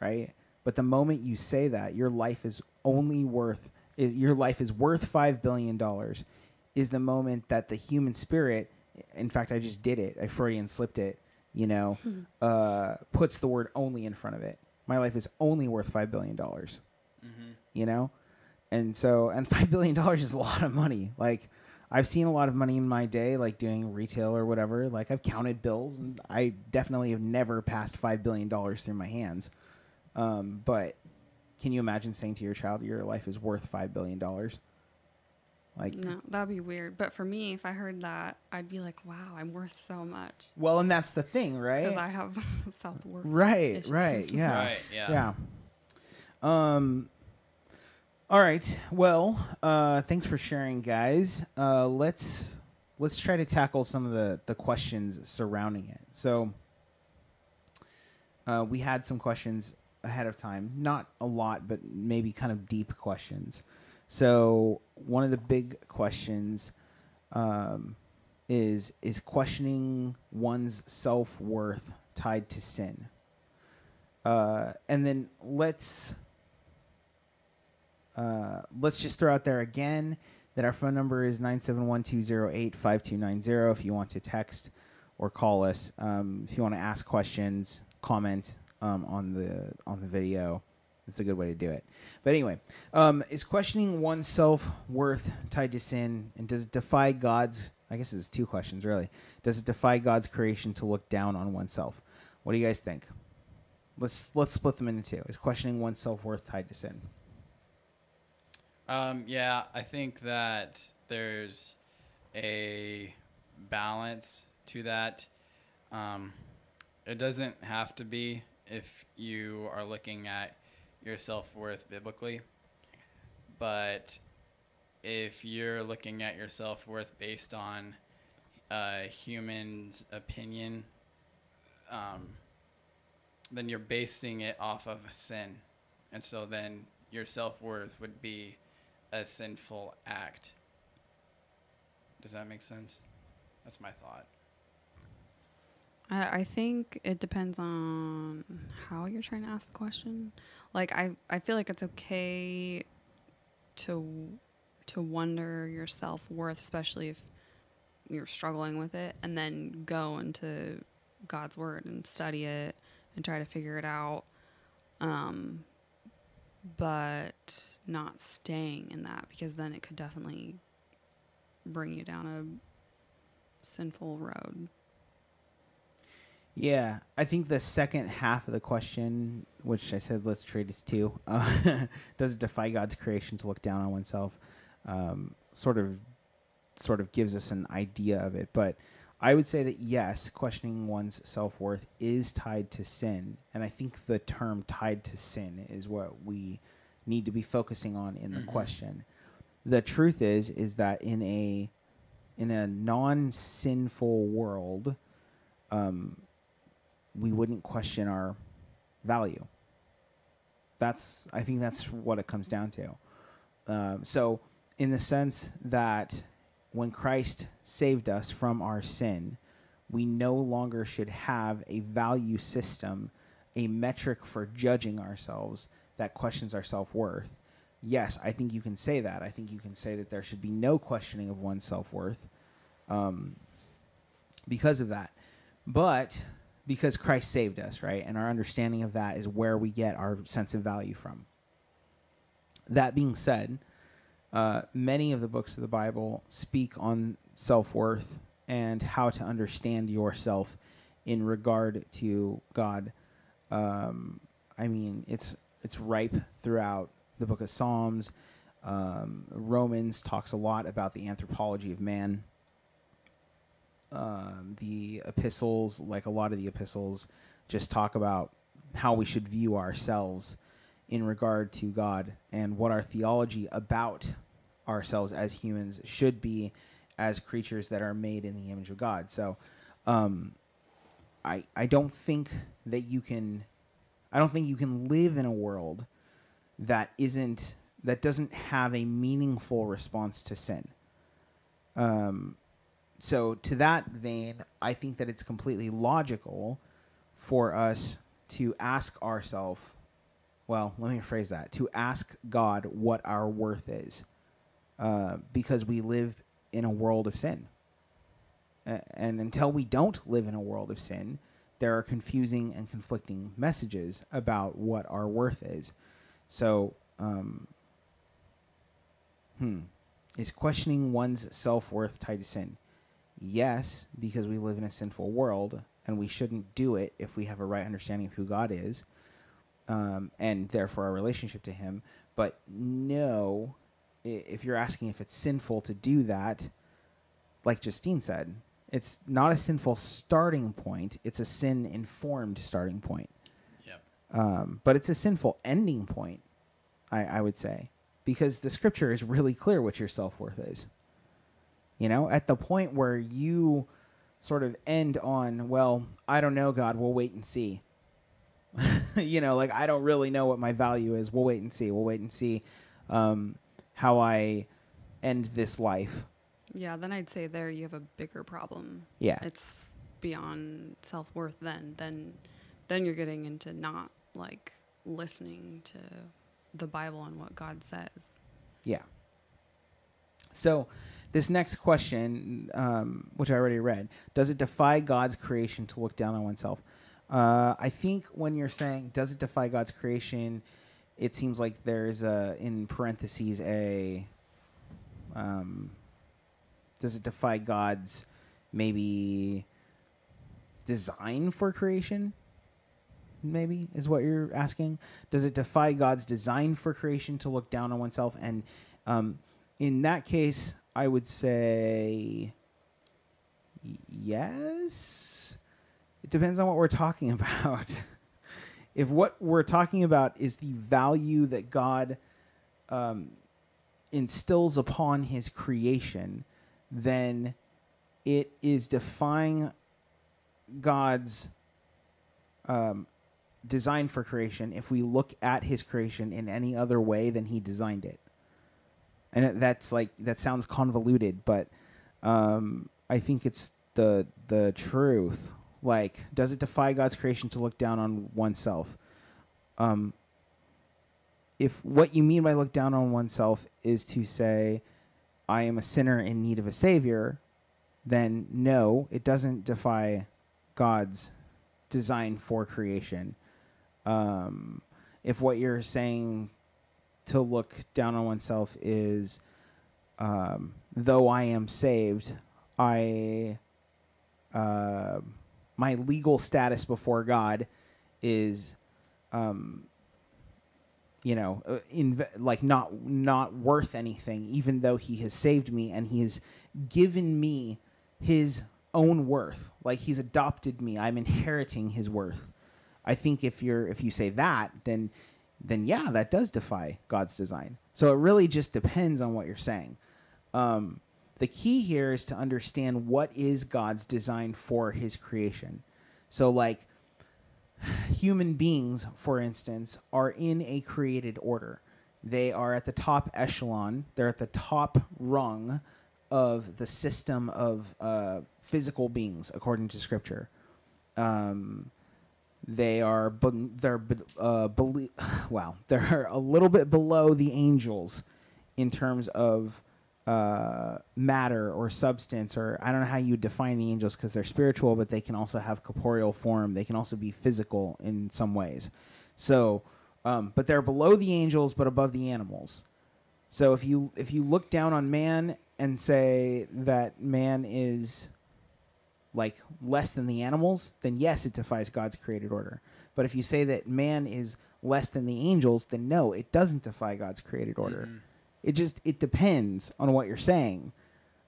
right? But the moment you say that, your life is only worth, is, your life is worth $5 billion is the moment that the human spirit, in fact, I just did it, I Freudian slipped it, you know, hmm. uh, puts the word only in front of it. My life is only worth five billion dollars. Mm-hmm. You know, and so and (laughs) five billion dollars is a lot of money. Like I've seen a lot of money in my day, like doing retail or whatever. Like I've counted bills, and I definitely have never passed five billion dollars through my hands. Um, but can you imagine saying to your child, "Your life is worth five billion dollars"? Like, No, that'd be weird. But for me, if I heard that, I'd be like, "Wow, I'm worth so much," well, and that's the thing, right? because? I have (laughs) self worth. Right, issues. right, yeah, Right, yeah. yeah. Um. All right. Well, uh, thanks for sharing, guys. Uh, let's let's try to tackle some of the the questions surrounding it. So, uh, we had some questions ahead of time, not a lot, but maybe kind of deep questions. So, one of the big questions um, is is questioning one's self worth tied to sin. Uh, and then let's uh, let's just throw out there again that our phone number is 971-208-5290 if you want to text or call us. Um, if you want to ask questions comment um, on the on the video It's a good way to do it. But anyway um, is questioning one's self-worth tied to sin? And does it defy god's i guess it's two questions really. Does it defy god's creation to look down on oneself? What do you guys think? Let's let's split them into two. Is questioning one's self-worth tied to sin Um, yeah, I think that there's a balance to that. Um, it doesn't have to be if you are looking at your self worth biblically, but if you're looking at your self worth based on a human's opinion, um, then you're basing it off of sin. And so then your self worth would be a sinful act. Does that make sense? That's my thought. I, I think it depends on how you're trying to ask the question. Like I, I feel like it's okay to to wonder your self worth, especially if you're struggling with it, and then go into God's word and study it and try to figure it out. Um, but not staying in that because then it could definitely bring you down a sinful road. Yeah, I think the second half of the question, which I said let's trade as two, uh, does it defy God's creation to look down on oneself? Um, sort of, sort of gives us an idea of it. But I would say that yes, questioning one's self worth is tied to sin, and I think the term "tied to sin" is what we need to be focusing on in the Mhm. question. The truth is, is that in a in a non-sinful world, um, we wouldn't question our value. That's I think that's what it comes down to. Um, so, in the sense that when Christ saved us from our sin, we no longer should have a value system, a metric for judging ourselves that questions our self worth. Yes, I think you can say that. I think you can say that there should be no questioning of one's self worth um, because of that. But because Christ saved us, right? And our understanding of that is where we get our sense of value from. That being said, uh, many of the books of the Bible speak on self worth and how to understand yourself in regard to God. Um, I mean, it's it's ripe throughout the book of Psalms. Um, Romans talks a lot about the anthropology of man. Um, the epistles, like a lot of the epistles, just talk about how we should view ourselves in regard to God and what our theology about ourselves as humans should be as creatures that are made in the image of God. So, um, I I don't think that you can, I don't think you can live in a world that isn't that doesn't have a meaningful response to sin. Um, so to that vein, I think that it's completely logical for us to ask ourselves, well, let me rephrase that, to ask God what our worth is, uh, because we live in a world of sin. And until we don't live in a world of sin, there are confusing and conflicting messages about what our worth is. So, um, hmm, is questioning one's self worth tied to sin? Yes, because we live in a sinful world and we shouldn't do it if we have a right understanding of who God is um, and therefore our relationship to Him. But no, if you're asking if it's sinful to do that, like Justine said, it's not a sinful starting point, it's a sin informed starting point. Yep. Um, but it's a sinful ending point, I, I would say, because the scripture is really clear what your self worth is. You know, at the point where you sort of end on, well, I don't know, God, we'll wait and see. (laughs) you know, like I don't really know what my value is. We'll wait and see. We'll wait and see um, how I end this life. Yeah, then I'd say there you have a bigger problem. Yeah. It's beyond self worth then. Then then you're getting into not like listening to the Bible and what God says. Yeah. So, this next question, um, which I already read, does it defy God's creation to look down on oneself? Uh, I think when you're saying does it defy God's creation, it seems like there's a in parentheses a. Um, does it defy God's maybe design for creation? maybe is what you're asking does it defy god's design for creation to look down on oneself and um, in that case i would say yes it depends on what we're talking (laughs) about if what we're talking about is the value that god um, instills upon his creation then it is defying god's um, design for creation if we look at his creation in any other way than he designed it. And that's like that sounds convoluted, but um, I think it's the the truth. Like, does it defy God's creation to look down on oneself? Um, if what you mean by look down on oneself is to say, I am a sinner in need of a savior, then no, it doesn't defy God's design for creation. Um, if what you're saying to look down on oneself is, um, though I am saved, I, uh, my legal status before God is, um, you know, uh, inv- like not not worth anything, even though He has saved me and He has given me His own worth. Like He's adopted me, I'm inheriting His worth. I think if you're if you say that, then then yeah, that does defy God's design. So it really just depends on what you're saying. Um, the key here is to understand what is God's design for His creation. So like human beings, for instance, are in a created order. They are at the top echelon. They're at the top rung of the system of uh, physical beings, according to Scripture. Um, they are they're uh, (laughs) wow they're a little bit below the angels in terms of uh, matter or substance or I don't know how you define the angels because they're spiritual but they can also have corporeal form they can also be physical in some ways so um, but they're below the angels but above the animals so if you if you look down on man and say that man is like less than the animals, then yes, it defies God's created order. But if you say that man is less than the angels, then no, it doesn't defy God's created order. It just it depends on what you're saying.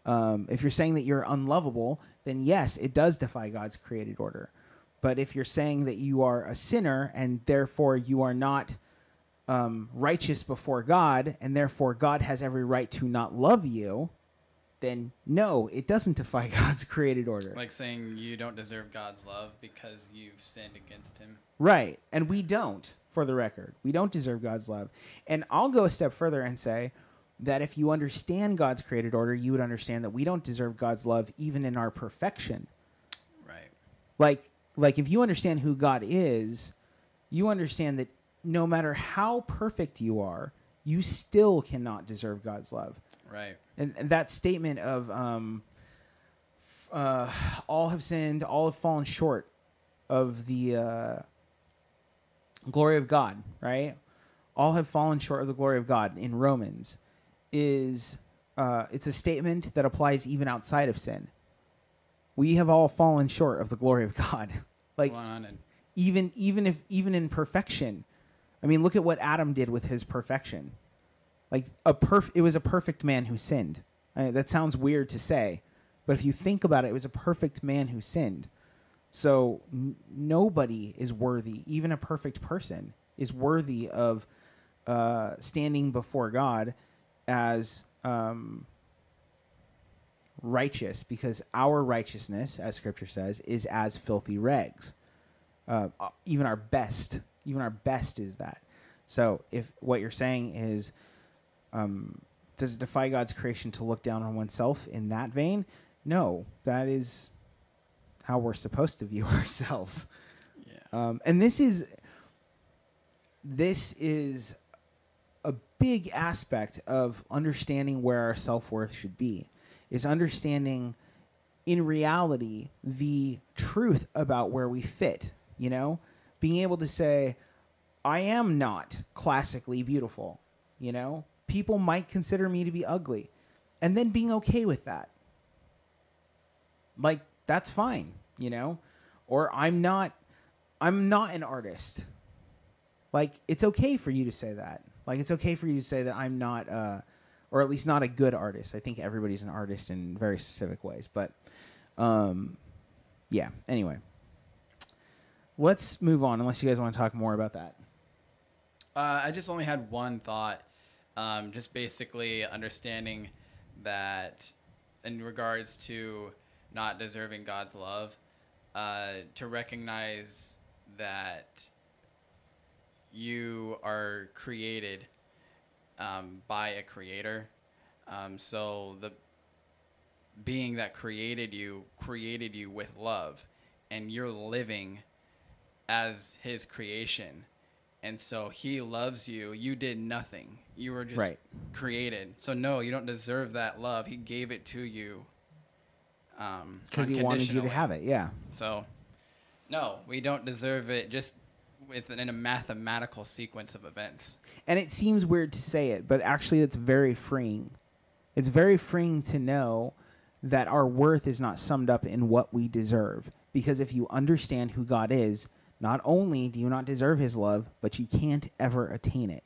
Um, if you're saying that you're unlovable, then yes, it does defy God's created order. But if you're saying that you are a sinner and therefore you are not um, righteous before God, and therefore God has every right to not love you, then no, it doesn't defy (laughs) God's created order. Like saying you don't deserve God's love because you've sinned against Him. Right. And we don't, for the record. We don't deserve God's love. And I'll go a step further and say that if you understand God's created order, you would understand that we don't deserve God's love even in our perfection. Right. Like like if you understand who God is, you understand that no matter how perfect you are, you still cannot deserve God's love. Right. and, and that statement of um, uh, all have sinned, all have fallen short. of the uh, glory of God, right? All have fallen short of the glory of God in Romans is uh, it's a statement that applies even outside of sin. We have all fallen short of the glory of God. (laughs) like Go on and- even even if even in perfection. I mean, look at what Adam did with his perfection. Like a perf it was a perfect man who sinned. I mean, that sounds weird to say, but if you think about it, it was a perfect man who sinned. So n- nobody is worthy, even a perfect person is worthy of uh, standing before God as um, righteous, because our righteousness, as Scripture says, is as filthy rags. Uh, uh, even our best, even our best is that. So if what you're saying is, um, does it defy God's creation to look down on oneself in that vein? No, that is how we're supposed to view (laughs) ourselves. yeah. Um, and this is this is big aspect of understanding where our self worth should be. Is understanding in reality the truth about where we fit. You know, being able to say, I am not classically beautiful. You know, people might consider me to be ugly, and then being okay with that. Like that's fine, you know, or I'm not. I'm not an artist. Like it's okay for you to say that. Like it's okay for you to say that I'm not, uh, or at least not a good artist. I think everybody's an artist in very specific ways, but, um, yeah. Anyway, let's move on. Unless you guys want to talk more about that. Uh, I just only had one thought, um, just basically understanding that in regards to not deserving God's love, uh, to recognize that you are created um, by a creator. Um, so the being that created you created you with love, and you're living as his creation. And so he loves you. You did nothing. You were just Right. created. So no, you don't deserve that love. He gave it to you. Um, Because he wanted you to have it, yeah. So, no, we don't deserve it. Just within a mathematical sequence of events. And it seems weird to say it, but actually, it's very freeing. It's very freeing to know that our worth is not summed up in what we deserve. Because if you understand who God is, not only do you not deserve his love, but you can't ever attain it.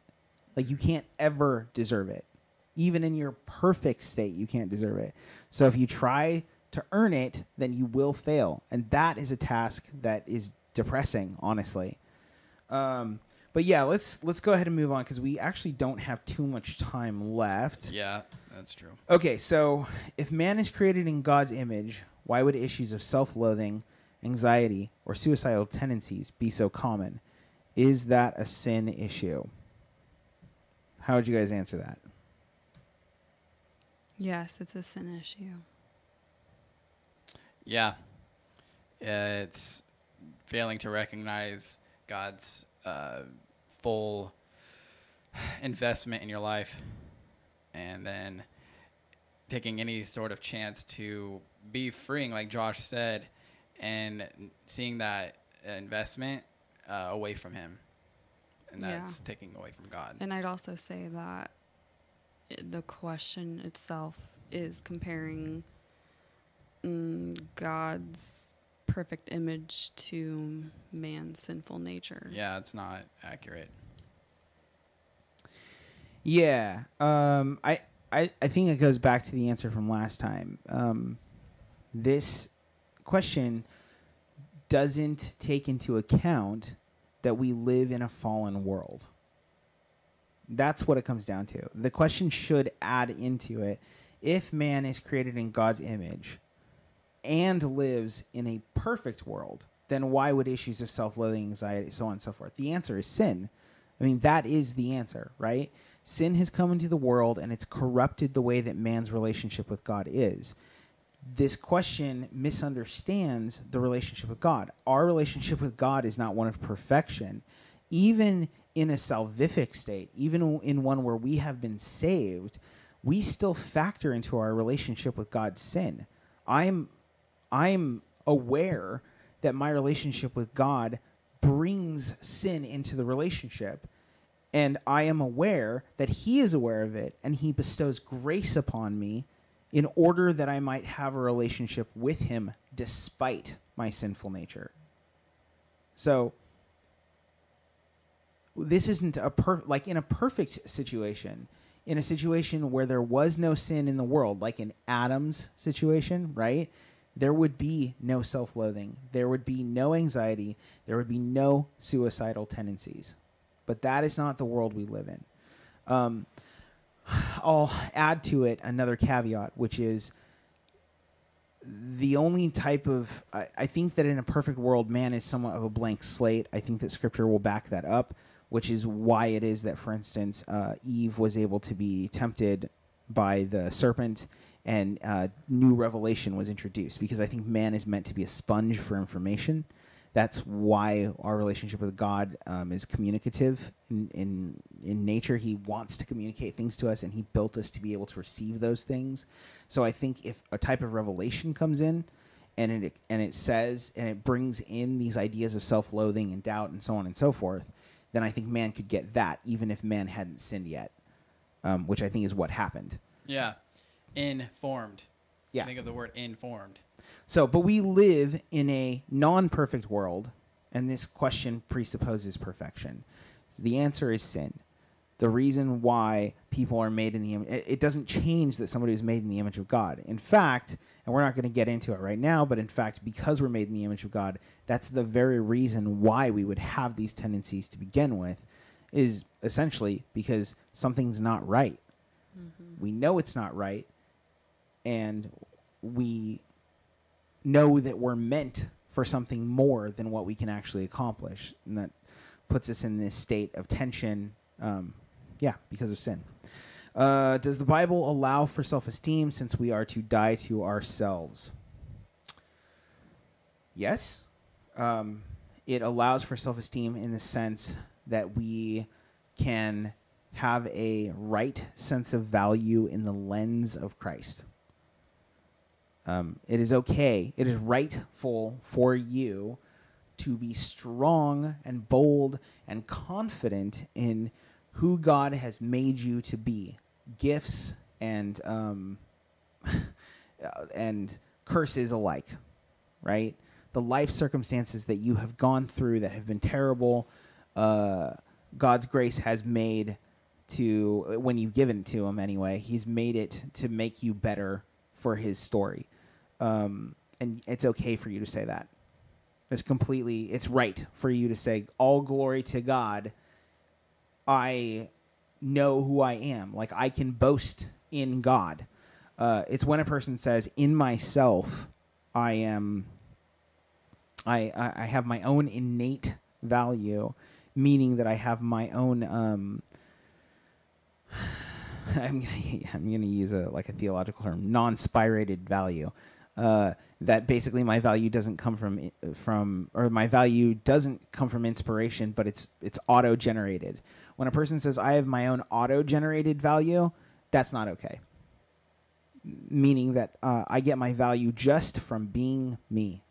Like, you can't ever deserve it. Even in your perfect state, you can't deserve it. So, if you try to earn it, then you will fail. And that is a task that is depressing, honestly. Um, but yeah, let's let's go ahead and move on because we actually don't have too much time left. Yeah, that's true. Okay, so if man is created in God's image, why would issues of self-loathing, anxiety, or suicidal tendencies be so common? Is that a sin issue? How would you guys answer that? Yes, it's a sin issue. Yeah. Uh, it's failing to recognize God's uh, full investment in your life and then taking any sort of chance to be freeing, like Josh said, and seeing that investment uh, away from Him. And Yeah. that's taking away from God. And I'd also say that the question itself is comparing mm, God's perfect image to man's sinful nature. yeah, it's not accurate. Yeah, um, I, I I think it goes back to the answer from last time. Um, this question doesn't take into account that we live in a fallen world. That's what it comes down to. The question should add into it if man is created in God's image and lives in a perfect world, then why would issues of self loathing, anxiety, so on and so forth? The answer is sin. I mean, that is the answer, right? Sin has come into the world and it's corrupted the way that man's relationship with God is. This question misunderstands the relationship with God. Our relationship with God is not one of perfection. Even in a salvific state, even in one where we have been saved, we still factor into our relationship with God sin. I'm I'm aware that my relationship with God brings sin into the relationship. And I am aware that He is aware of it and He bestows grace upon me in order that I might have a relationship with Him despite my sinful nature. So, this isn't a per like in a perfect situation in a situation where there was no sin in the world like in adam's situation right there would be no self-loathing. There would be no anxiety. There would be no suicidal tendencies. But that is not the world we live in. Um, i'll add to it another caveat which is the only type of I, I think that in a perfect world man is somewhat of a blank slate. I think that scripture will back that up which is why it is that, for instance, uh, Eve was able to be tempted by the serpent and uh, new revelation was introduced because I think man is meant to be a sponge for information. That's why our relationship with God um, is communicative in, in in nature. He wants to communicate things to us, and He built us to be able to receive those things. So I think if a type of revelation comes in, and it and it says and it brings in these ideas of self-loathing and doubt and so on and so forth, then I think man could get that even if man hadn't sinned yet, um, which I think is what happened. Yeah. Informed. Yeah. Think of the word informed. So, but we live in a non-perfect world, and this question presupposes perfection. The answer is sin. The reason why people are made in the image, it, it doesn't change that somebody was made in the image of God. In fact, and we're not going to get into it right now, but in fact, because we're made in the image of God, that's the very reason why we would have these tendencies to begin with, is essentially because something's not right. Mm-hmm. We know it's not right, and we know that we're meant for something more than what we can actually accomplish, and that puts us in this state of tension. Um, yeah, because of sin. Uh, does the Bible allow for self esteem since we are to die to ourselves? Yes. Um, it allows for self esteem in the sense that we can have a right sense of value in the lens of Christ. Um, it is okay, it is rightful for you to be strong and bold and confident in who God has made you to be, gifts and um, (laughs) and curses alike, right? The life circumstances that you have gone through that have been terrible, uh, God's grace has made to when you've given it to Him anyway. He's made it to make you better for His story, um, and it's okay for you to say that. It's completely, it's right for you to say all glory to God I know who I am. Like I can boast in God. Uh, it's when a person says, "In myself, I am. I, I, have my own innate value, meaning that I have my own. Um, (sighs) I'm gonna (laughs) I'm gonna use a like a theological term, non-spirated value. Uh, that basically my value doesn't come from from or my value doesn't come from inspiration, but it's it's auto generated when a person says I have my own auto generated value, that's not okay. Meaning that uh, I get my value just from being me.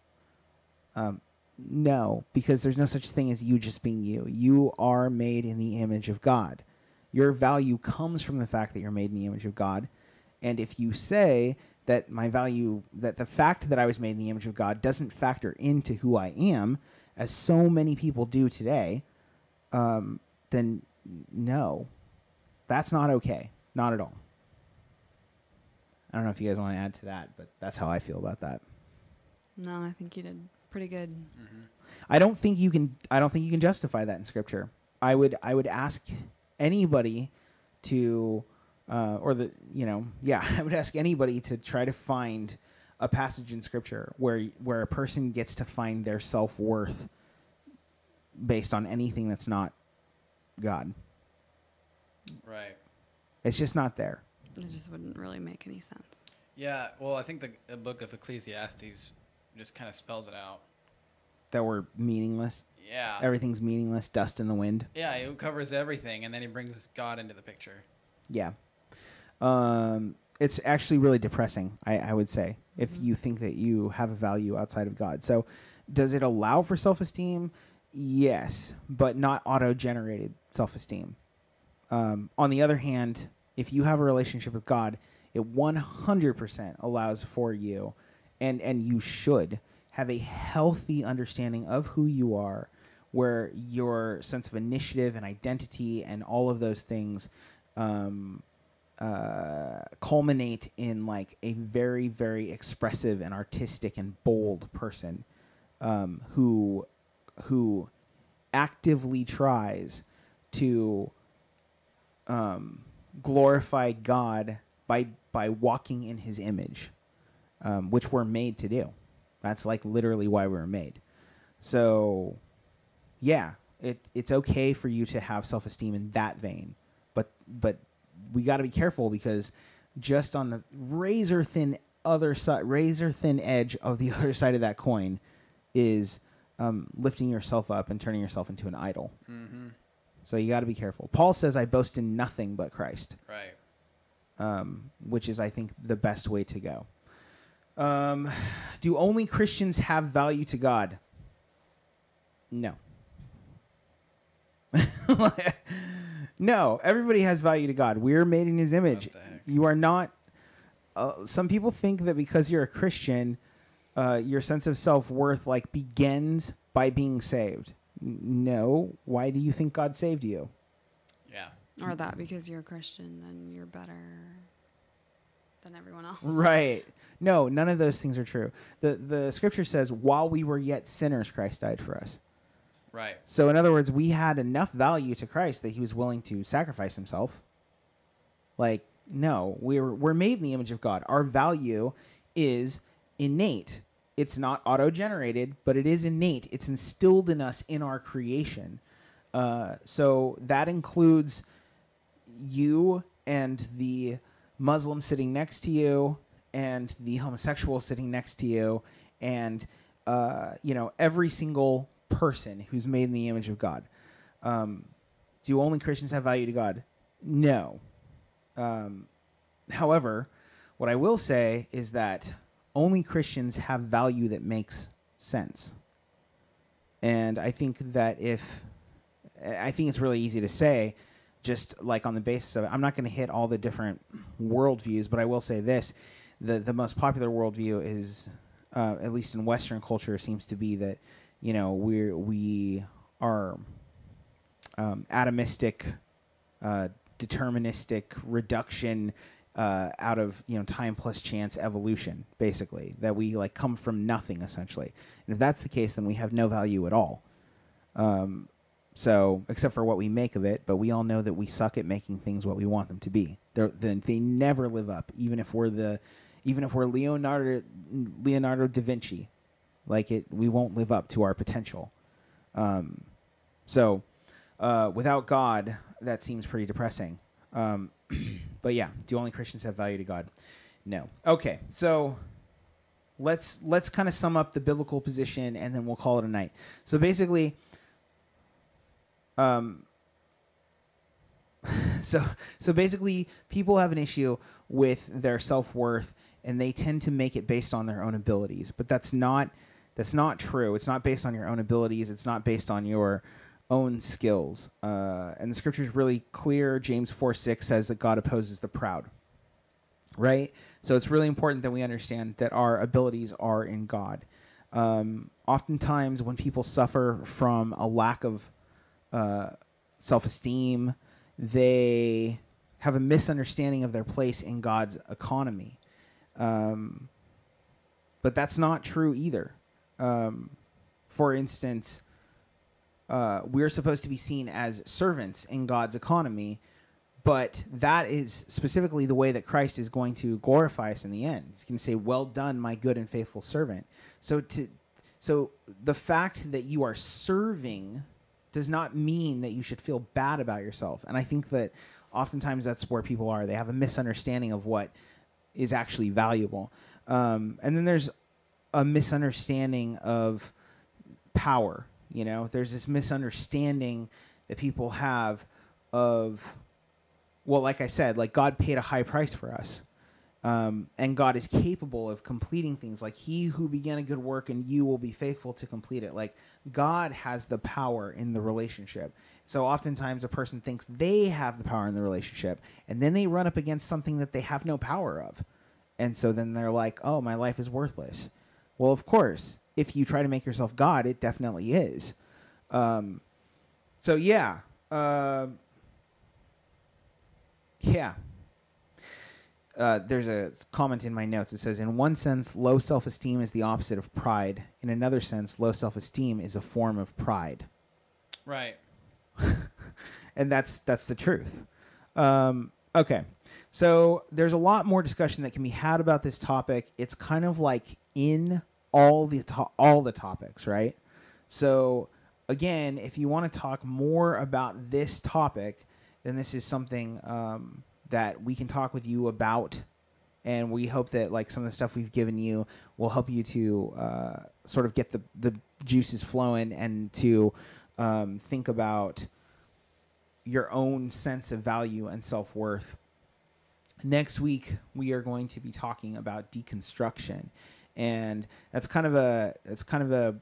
Um, no, because there's no such thing as you just being you. You are made in the image of God. Your value comes from the fact that you're made in the image of God. And if you say that my value, that the fact that I was made in the image of God doesn't factor into who I am, as so many people do today, um, then no, that's not okay. Not at all. I don't know if you guys want to add to that, but that's how I feel about that. No, I think you did pretty good. Mm-hmm. I don't think you can. I don't think you can justify that in scripture. I would. I would ask anybody to, uh, or the you know, yeah, (laughs) I would ask anybody to try to find a passage in scripture where where a person gets to find their self worth based on anything that's not God. Right. It's just not there. It just wouldn't really make any sense. Yeah, well, I think the, the book of Ecclesiastes just kind of spells it out. That we're meaningless. Yeah. Everything's meaningless, dust in the wind. Yeah, it covers everything, and then he brings God into the picture. Yeah. Um, it's actually really depressing, I, I would say, if Mhm. you think that you have a value outside of God. So does it allow for self-esteem? Yes, but not auto-generated self-esteem. Um, on the other hand, if you have a relationship with God, it 100% allows for you, and and you should have a healthy understanding of who you are, where your sense of initiative and identity and all of those things um, uh, culminate in like a very very expressive and artistic and bold person um, who who actively tries to um, glorify God by by walking in His image, um, which we're made to do. That's like literally why we were made. So, yeah, it it's okay for you to have self esteem in that vein, but but we got to be careful because just on the razor thin other side, razor thin edge of the (laughs) other side of that coin, is um, lifting yourself up and turning yourself into an idol. Mm-hmm. So you got to be careful. Paul says, "I boast in nothing but Christ," Right. um, which is, I think, the best way to go. Um, do only Christians have value to God? No. (laughs) no, everybody has value to God. We're made in His image. What the heck? You are not. Uh, some people think that because you're a Christian, uh, your sense of self worth like begins by being saved. No. Why do you think God saved you? Yeah. Or that because you're a Christian, then you're better than everyone else. Right. (laughs) No, none of those things are true. The the scripture says, "While we were yet sinners, Christ died for us." Right. So in other words, we had enough value to Christ that he was willing to sacrifice himself. Like, no, we're we're made in the image of God. Our value is innate. It's not auto-generated, but it is innate. It's instilled in us in our creation. Uh, so that includes you and the Muslim sitting next to you, and the homosexual sitting next to you, and uh, you know every single person who's made in the image of God. Um, do only Christians have value to God? No. Um, however, what I will say is that only Christians have value that makes sense. And I think that if, I think it's really easy to say, just like on the basis of it, I'm not going to hit all the different worldviews, but I will say this: the the most popular worldview is, uh, at least in Western culture, seems to be that, you know, we're we are um, atomistic, uh, deterministic reduction uh, out of you know time plus chance evolution, basically that we like come from nothing essentially. And if that's the case, then we have no value at all. Um, so except for what we make of it, but we all know that we suck at making things what we want them to be. They're, they they never live up, even if we're the, even if we're Leonardo Leonardo da Vinci, like it, we won't live up to our potential. Um, so uh, without God, that seems pretty depressing. Um, (clears throat) but yeah, do only Christians have value to God? No. Okay, so let's let's kind of sum up the biblical position, and then we'll call it a night. So basically, um, (laughs) so so basically, people have an issue with their self worth, and they tend to make it based on their own abilities. But that's not that's not true. It's not based on your own abilities. It's not based on your own skills. Uh, and the scripture is really clear. James 4 6 says that God opposes the proud. Right? So it's really important that we understand that our abilities are in God. Um, oftentimes, when people suffer from a lack of uh, self esteem, they have a misunderstanding of their place in God's economy. Um, but that's not true either. Um, for instance, uh, we're supposed to be seen as servants in God's economy, but that is specifically the way that Christ is going to glorify us in the end. He's going to say, "Well done, my good and faithful servant." So to so the fact that you are serving does not mean that you should feel bad about yourself. And I think that oftentimes that's where people are. They have a misunderstanding of what is actually valuable. Um, and then there's a misunderstanding of power. You know, there's this misunderstanding that people have of, well, like I said, like God paid a high price for us. Um, and God is capable of completing things. Like He who began a good work and you will be faithful to complete it. Like God has the power in the relationship. So oftentimes a person thinks they have the power in the relationship, and then they run up against something that they have no power of. And so then they're like, oh, my life is worthless. Well, of course, if you try to make yourself God, it definitely is. Um, so, yeah. Uh, yeah. Uh, there's a comment in my notes. It says, in one sense, low self esteem is the opposite of pride. In another sense, low self esteem is a form of pride. Right. (laughs) and that's that's the truth. Um, okay, so there's a lot more discussion that can be had about this topic. It's kind of like in all the to- all the topics, right? So again, if you want to talk more about this topic, then this is something um, that we can talk with you about, and we hope that like some of the stuff we've given you will help you to uh, sort of get the the juices flowing and to um, think about your own sense of value and self worth. Next week, we are going to be talking about deconstruction, and that's kind of a that's kind of a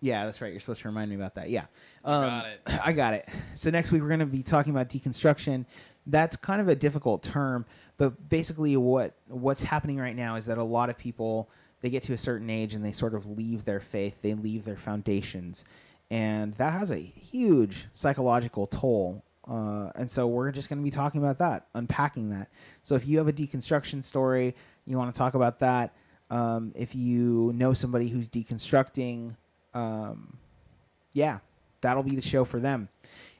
yeah, that's right. You're supposed to remind me about that. Yeah, um, got it. (clears throat) I got it. So next week we're going to be talking about deconstruction. That's kind of a difficult term, but basically what what's happening right now is that a lot of people they get to a certain age and they sort of leave their faith, they leave their foundations, and that has a huge psychological toll. Uh, and so we're just going to be talking about that, unpacking that. So if you have a deconstruction story, you want to talk about that. Um, if you know somebody who's deconstructing, um, yeah, that'll be the show for them.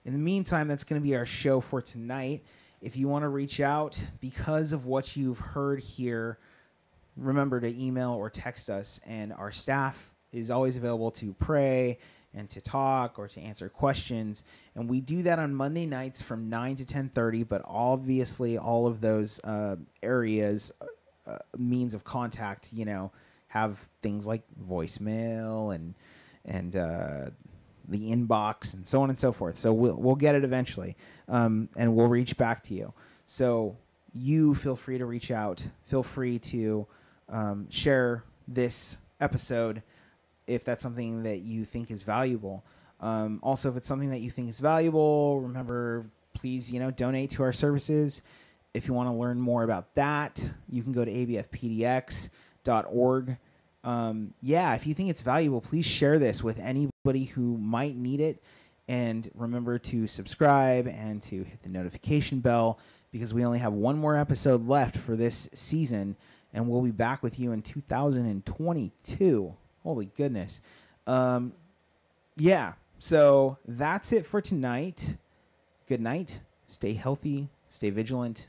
In the meantime, that's going to be our show for tonight. If you want to reach out because of what you've heard here, remember to email or text us, and our staff is always available to pray and to talk or to answer questions. And we do that on Monday nights from 9 to 10:30, but obviously all of those uh, areas uh, means of contact, you know, have things like voicemail and and uh, the inbox and so on and so forth. So we'll we'll get it eventually, um, and we'll reach back to you. So you feel free to reach out. Feel free to um, share this episode if that's something that you think is valuable. Um, also, if it's something that you think is valuable, remember please you know donate to our services. If you want to learn more about that, you can go to abfpdx.org. Um, yeah, if you think it's valuable, please share this with anybody who might need it. And remember to subscribe and to hit the notification bell because we only have one more episode left for this season. And we'll be back with you in 2022. Holy goodness. Um, yeah, so that's it for tonight. Good night. Stay healthy. Stay vigilant.